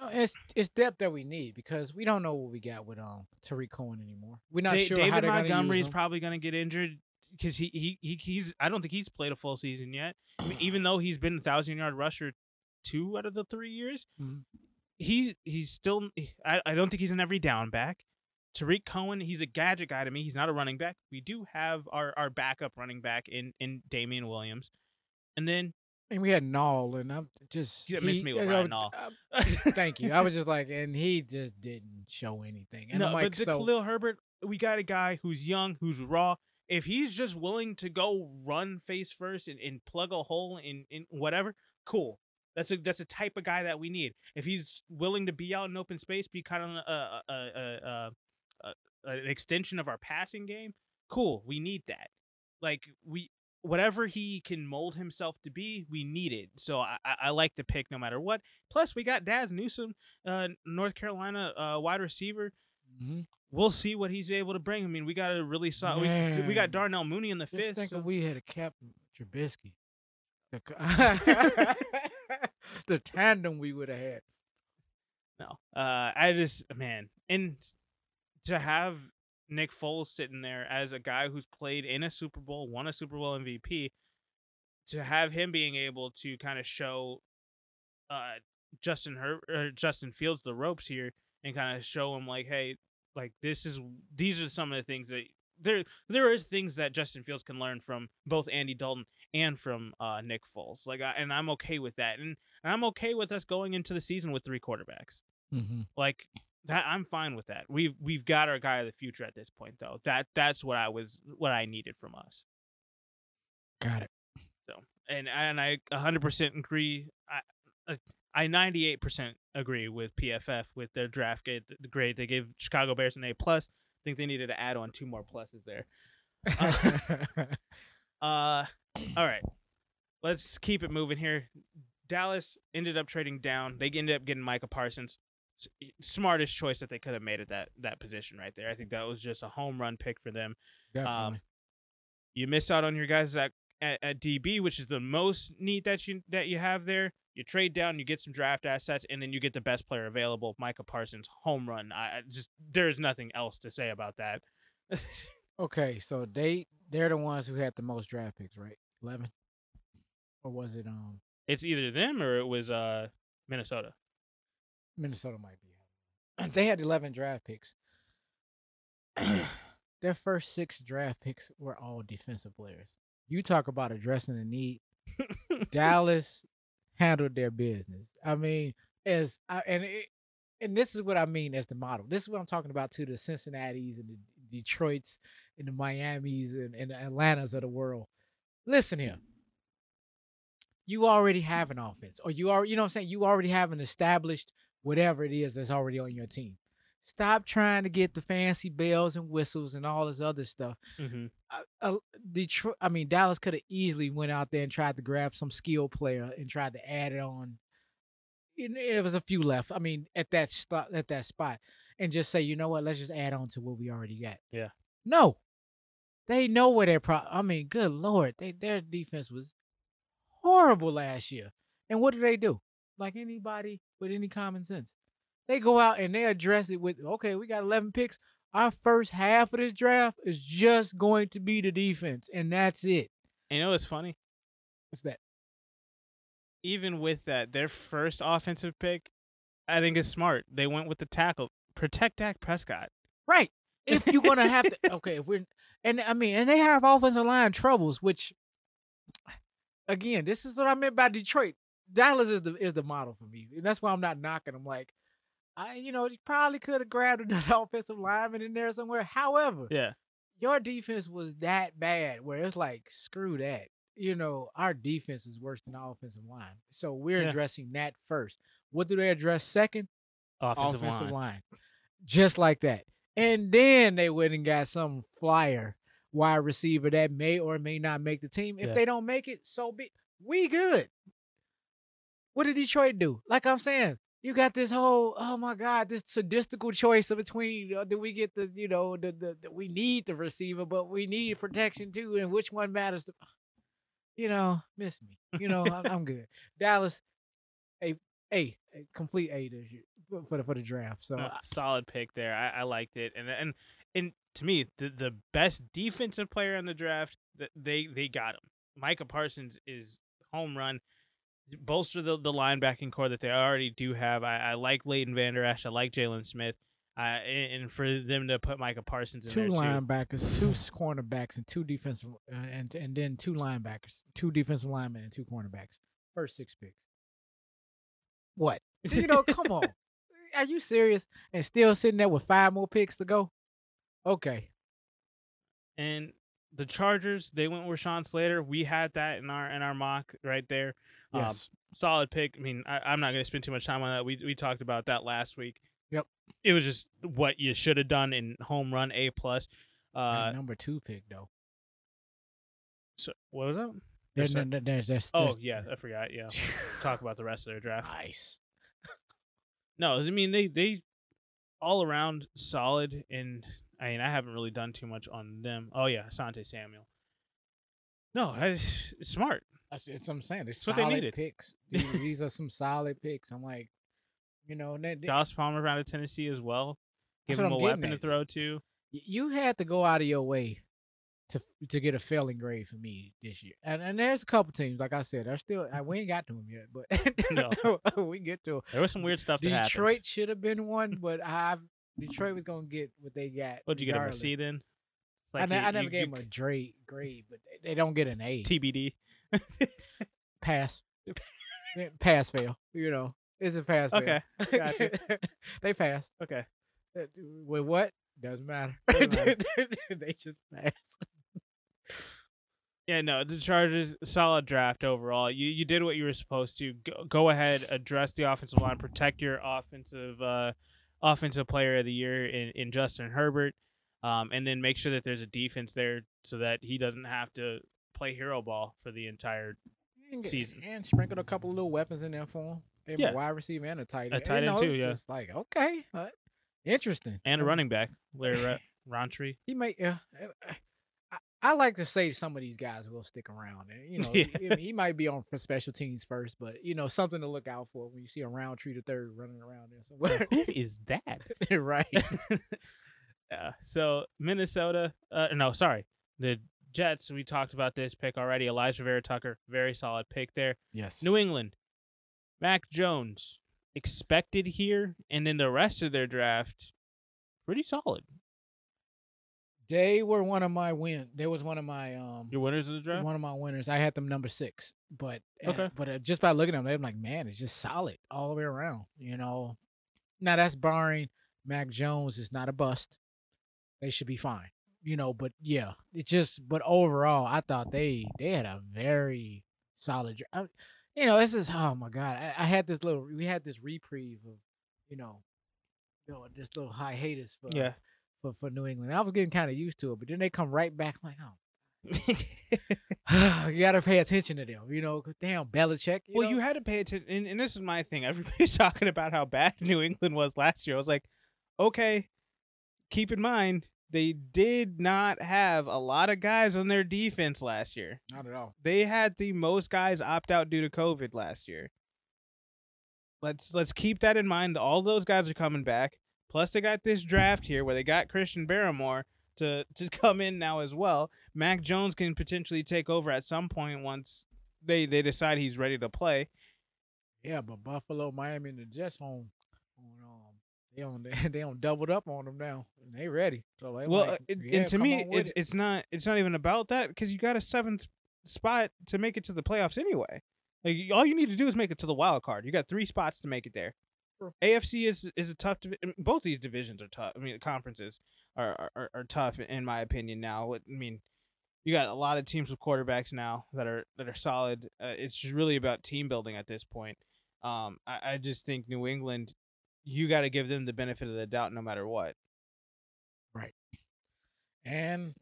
Uh, It's it's depth that we need because we don't know what we got with um Tarik Cohen anymore. We're not Da- sure how David they're Montgomery is probably going to get injured because he, he he he's I don't think he's played a full season yet. I mean, even though he's been a thousand yard rusher two out of the three years, Mhm. he he's still I, I don't think he's an every down back. Tarik Cohen, he's a gadget guy to me. He's not a running back. We do have our, our backup running back in in Damien Williams, and then and we had Nall, and I'm just You missed me with Ryan Nall. uh, Thank you. I was just like, and he just didn't show anything. And no, I'm like, but the so Khalil Herbert, we got a guy who's young, who's raw. If he's just willing to go run face first and, and plug a hole in, in whatever, cool. That's a that's a type of guy that we need. If he's willing to be out in open space, be kind of a, a, a, a, an extension of our passing game, cool. We need that. Like we whatever he can mold himself to be, we need it. So I, I, like the pick no matter what. Plus, we got Dazz Newsome, uh, North Carolina uh, wide receiver Mm-hmm. We'll see what he's able to bring. I mean, we got a really solid. We, we got Darnell Mooney in the Just fifth. think so- if we had a Captain Trubisky, the, the tandem we would have had. No, uh, I just man, and to have Nick Foles sitting there as a guy who's played in a Super Bowl, won a Super Bowl MVP, to have him being able to kind of show uh, Justin Her- Justin Fields the ropes here and kind of show him like, hey, like this is these are some of the things that there there is things that Justin Fields can learn from both Andy Dalton and from uh, Nick Foles. Like, I, and I'm okay with that, and, and I'm okay with us going into the season with three quarterbacks. Mm-hmm. Like that, I'm fine with that. We've we've got our guy of the future at this point, though. That that's what I was what I needed from us. Got it. So, and and I 100% agree. I I 98% agree with PFF with their draft grade. The grade they gave Chicago Bears an A plus. I think they needed to add on two more pluses there. Uh, all right, let's keep it moving here. Dallas ended up trading down. They ended up getting Micah Parsons. Smartest choice that they could have made at that that position right there. I think that was just a home run pick for them. Definitely. You miss out on your guys at, at, at DB, which is the most need that you that you have there. You trade down, you get some draft assets, and then you get the best player available, Micah Parsons, home run. I just there's nothing else to say about that. okay, so they they're the ones who had the most draft picks, right? Eleven, or was it um it's either them or it was uh Minnesota. Minnesota might be. They had eleven draft picks. Their first six draft picks were all defensive players. You talk about addressing the need. Dallas handled their business. I mean, as I, and it, and this is what I mean as the model. This is what I'm talking about to the Cincinnati's and the Detroits and the Miami's and, and the Atlantas of the world. Listen here. You already have an offense, or you are, you know what I'm saying? You already have an established whatever it is that's already on your team. Stop trying to get the fancy bells and whistles and all this other stuff mm-hmm. uh, uh, Detroit. I mean, Dallas could have easily went out there and tried to grab some skill player and tried to add it on. It, it was a few left. I mean, at that spot, at that spot, and just say, you know what? Let's just add on to what we already got. Yeah. No, they know where their pro. I mean, good lord, they their defense was horrible last year. And what do they do? Like anybody with any common sense, they go out and they address it with, okay, we got 11 picks our first half of this draft is just going to be the defense, and that's it. And you know what's funny? What's that? Even with that, their first offensive pick, I think is smart. They went with the tackle. Protect Dak Prescott. Right. If you're gonna have to, okay. If we're and I mean, and they have offensive line troubles, which again, this is what I meant by Detroit. Dallas is the is the model for me, and that's why I'm not knocking them. Like, I you know, you probably could have grabbed another offensive lineman in there somewhere. However, Yeah. your defense was that bad where it's like screw that you know our defense is worse than our offensive line so we're Yeah. addressing that first what do they address second Offensive, line. line just like that and then they went and got some flyer wide receiver that may or may not make the team if Yeah. they don't make it so be we good what did detroit do like i'm saying you got this whole oh my god this sadistical choice of between uh, do we get the you know the, the, the we need the receiver but we need protection too and which one matters the, you know miss me you know I'm, I'm good dallas a a, a complete a this year for- for the for the draft so Uh, solid pick there. I, I liked it, and and and to me, the the best defensive player in the draft, they they got him. Micah Parsons is home run. Bolster the, the linebacking corps that they already do have. I, I like Leighton Vander Esch. I like Jaylon Smith. Uh, and, and for them to put Micah Parsons in two there too. linebackers, two cornerbacks, and two defensive, uh, and and then two linebackers, two defensive linemen, and two cornerbacks. First six picks. What? You know, come on. Are you serious? And still sitting there with five more picks to go? Okay. And the Chargers, they went with Sean Slater. We had that in our in our mock right there. Um, Yes. solid pick. I mean, I, I'm not going to spend too much time on that. We we talked about that last week. Yep. It was just what you should have done in home run A plus. Uh, number two pick though. so what was that? There's, There's there's, there's, there's, Oh yeah, I forgot. Yeah, talk about the rest of their draft. nice. No, I mean they they all around solid. And I mean, I haven't really done too much on them. Oh yeah, Asante Samuel. No, I, it's smart. That's, that's what I'm saying. They're That's what they solid picks. These, these are some solid picks. I'm like, you know, they, they- Dallas Palmer out of Tennessee as well. Give him a a I'm getting weapon to throw to. you had to go out of your way to to get a failing grade for me this year. And and there's a couple teams, like I said, are still I, we ain't got to them yet, but No. we get to 'em. There was some weird stuff. Detroit should have been one, but I've Detroit was gonna get what they got. What'd you get him a regardless. C then? I, you- I never you- gave you them a grade, grade, but they, they don't get an A. TBD. pass, pass, fail. You know, it's a pass. fail. Okay, gotcha. they pass. Okay. Uh, With what? Doesn't matter. Doesn't matter. they just pass. Yeah, no, the Chargers solid draft overall. You you did what you were supposed to. Go, go ahead, address the offensive line, protect your offensive uh, offensive player of the year in, in Justin Herbert, um, and then make sure that there's a defense there so that he doesn't have to play hero ball for the entire And Season. and sprinkled a couple of little weapons in there for him. Maybe Yeah. a wide receiver and a tight end. A tight end know, too, yeah. Just like okay, uh, interesting. and a running back, Larry Ra- Rountree. He might. Yeah. uh, I, I like to say some of these guys will stick around. And, you know, Yeah. he, he might be on for special teams first, but you know, something to look out for when you see a Rountree to third running around there somewhere. Who is that? right. yeah. So Minnesota, uh, no, sorry, the Jets. We talked about this pick already. Alijah Vera-Tucker, very solid pick there. Yes. New England, Mac Jones, expected here, and then the rest of their draft, pretty solid. They were one of my win. There was one of my um Your winners of the draft. one of my winners. I had them number six, but uh, Okay. but uh, just by looking at them, I'm like, man, it's just solid all the way around. You know, now that's barring Mac Jones is not a bust. They should be fine. You know, but yeah, it just. But overall, I thought they they had a very solid. I, you know, this is oh my god. I, I had this little. We had this reprieve of, you know, you know, this little hiatus for Yeah. for, for New England. I was getting kind of used to it, but then they come right back. I'm like, oh, you got to pay attention to them. You know. damn Belichick. You well, know? you had to pay attention, and, and this is my thing. Everybody's talking about how bad New England was last year. I was like, okay, keep in mind they did not have a lot of guys on their defense last year. not at all. They had the most guys opt out due to COVID last year. Let's let's keep that in mind. All those guys are coming back. Plus, they got this draft here where they got Christian Barmore to to come in now as well. Mac Jones can potentially take over at some point once they they decide he's ready to play. Yeah, but Buffalo, Miami, and the Jets um they on they, on doubled up on them now. And they ready. So they Well, like, uh, it, yeah, and to me, it's it. it's not it's not even about that because you got a seventh spot to make it to the playoffs anyway. Like all you need to do is make it to the wild card. You got three spots to make it there. True. AFC is is a tough. Divi- both these divisions are tough. I mean, conferences are, are are tough in my opinion. Now, What- I mean, you got a lot of teams with quarterbacks now that are that are solid. Uh, it's just really about team building at this point. Um, I, I just think New England, you got to give them the benefit of the doubt no matter what. Right. And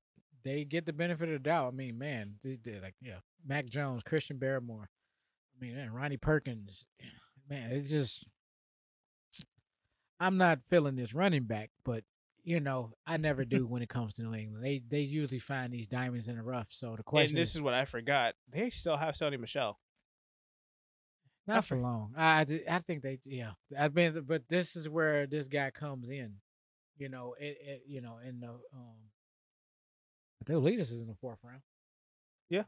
they get the benefit of the doubt. I mean, man, they, they like yeah, Mac Jones, Christian Barmore. I mean, and Ronnie Perkins. Man, it's just I'm not feeling this running back, but you know, I never do when it comes to New England. They they usually find these diamonds in the rough. So the question and this is, is what I forgot. They still have Sony Michel. Not for long. I I, think they yeah. I mean, but this is where this guy comes in. You know, it, it you know in the um. They'll lead us is in the fourth round. Yeah.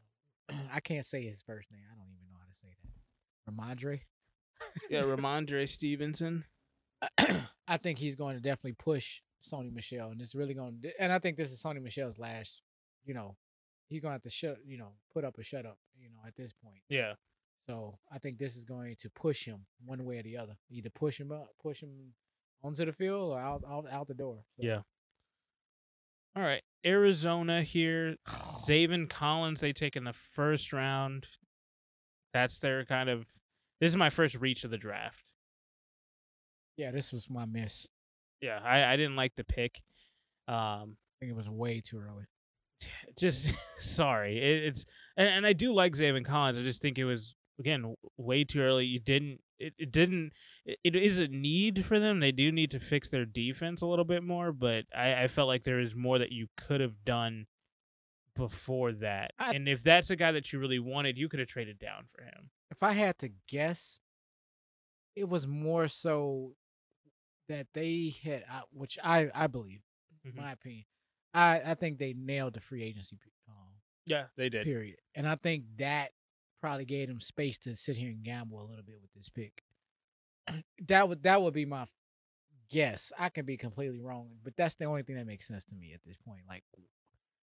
I can't say his first name. I don't even know how to say that. Rhamondre. Yeah, Rhamondre Stevenson. I think he's going to definitely push Sony Michel, and it's really going. to And I think this is Sony Michel's last. You know, he's going to have to shut. You know, put up a shut up. You know, at this point. Yeah. So I think this is going to push him one way or the other. Either push him up, push him onto the field, or out out, out the door. So- Yeah. All right. Arizona here. Zaven Collins, they take in the first round. That's their kind of. This is my first reach of the draft. Yeah, this was my miss. Yeah, I, I didn't like the pick. Um, I think it was way too early. just sorry. It, it's and, and I do like Zaven Collins. I just think it was again way too early. You didn't it, it didn't. It, it is a need for them. They do need to fix their defense a little bit more, but I, I felt like there is more that you could have done before that. I- and if that's a guy that you really wanted, you could have traded down for him. if I had to guess, it was more so that they had, uh, which I I believe, Mhm. my opinion, I I think they nailed the free agency um, Yeah, they did. period, and I think that probably gave him space to sit here and gamble a little bit with this pick. that would that would be my guess. I can be completely wrong, but that's the only thing that makes sense to me at this point. Like,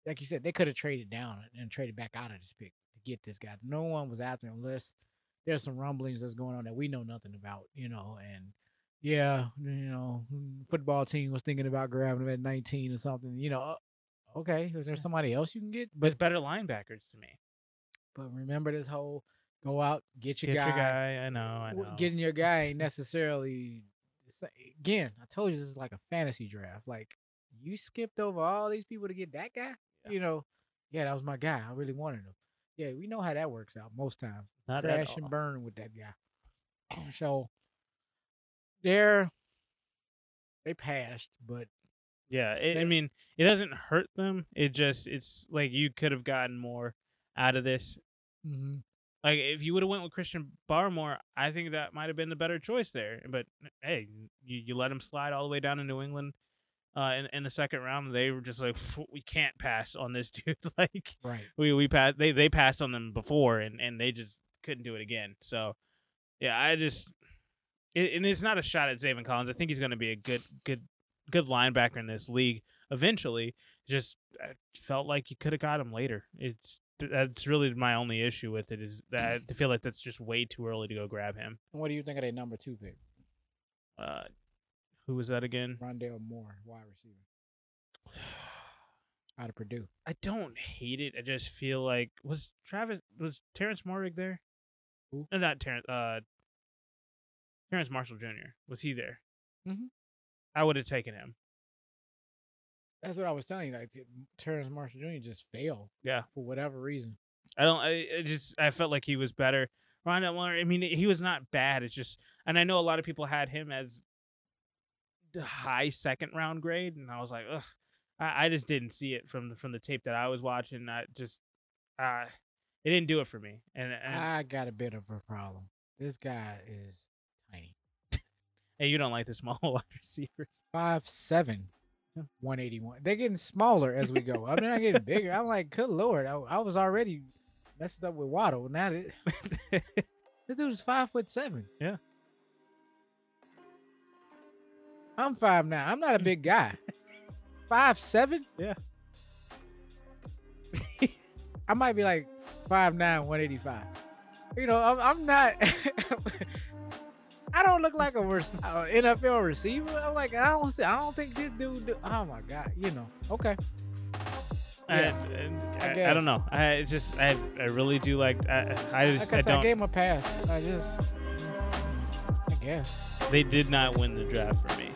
like you said, they could have traded down and traded back out of this pick to get this guy. No one was after him unless there's some rumblings that's going on that we know nothing about, you know. And yeah, you know, mm, football team was thinking about grabbing him at 19 or something. You know, uh, okay, is there somebody else you can get? But But better linebackers to me. But remember this whole go out get your Get guy. your guy. I know. I know. Getting your guy ain't necessarily. Again, I told you this is like a fantasy draft. Like you skipped over all these people to get that guy. Yeah. You know, yeah, that was my guy. I really wanted him. Yeah, we know how that works out most times. Not Crash and burn with that guy. so they're they passed, but Yeah, it, I mean, it doesn't hurt them. It just it's like you could have gotten more out of this. Mhm, Like if you would have went with Christian Barmore, I think that might have been the better choice there. But hey, you, you let him slide all the way down to New England uh, in in the second round. They were just like, we can't pass on this dude. like right. we we passed they they passed on them before and and they just couldn't do it again. So yeah, I just it, and it's not a shot at Zaven Collins. I think he's going to be a good good good linebacker in this league eventually. Just I felt like you could have got him later. It's that's really my only issue with it is that I feel like that's just way too early to go grab him. And what do you think of their number two pick, Uh, who was that again? Rondale Moore, wide receiver, out of Purdue? I don't hate it. I just feel like was Travis was Terrence Morrig there? Who? No, not Terrence. Uh, Terrace Marshall Jr. Was he there? Mhm. I would have taken him. That's what I was telling you. Like Terrace Marshall Jr. just failed Yeah, for whatever reason. I don't. I, I just I felt like he was better. Rondale Moore. I mean, he was not bad. It's just, and I know a lot of people had him as the high second round grade, and I was like, ugh. I, I just didn't see it from the, from the tape that I was watching. I just, uh, it didn't do it for me. And, and I got a bit of a problem. This guy is tiny. hey, you don't like the small wide receivers. Five seven. 181. They're getting smaller as we go. I'm not getting bigger. I'm like, good lord, I, I was already messed up with Waddle. Now that this dude's five foot seven. Yeah. I'm five now. I'm not a big guy. Five seven? Yeah. I might be like five nine, 185. You know, I'm, I'm not. I don't look like a uh, NFL receiver. I'm like, I don't. see- I don't think this dude. Do, oh my god. You know. Okay. Yeah, and I I, I, don't know. I just I I really do like I I just like I, I said, I don't. gave him a pass. I just. I guess. They did not win the draft for me.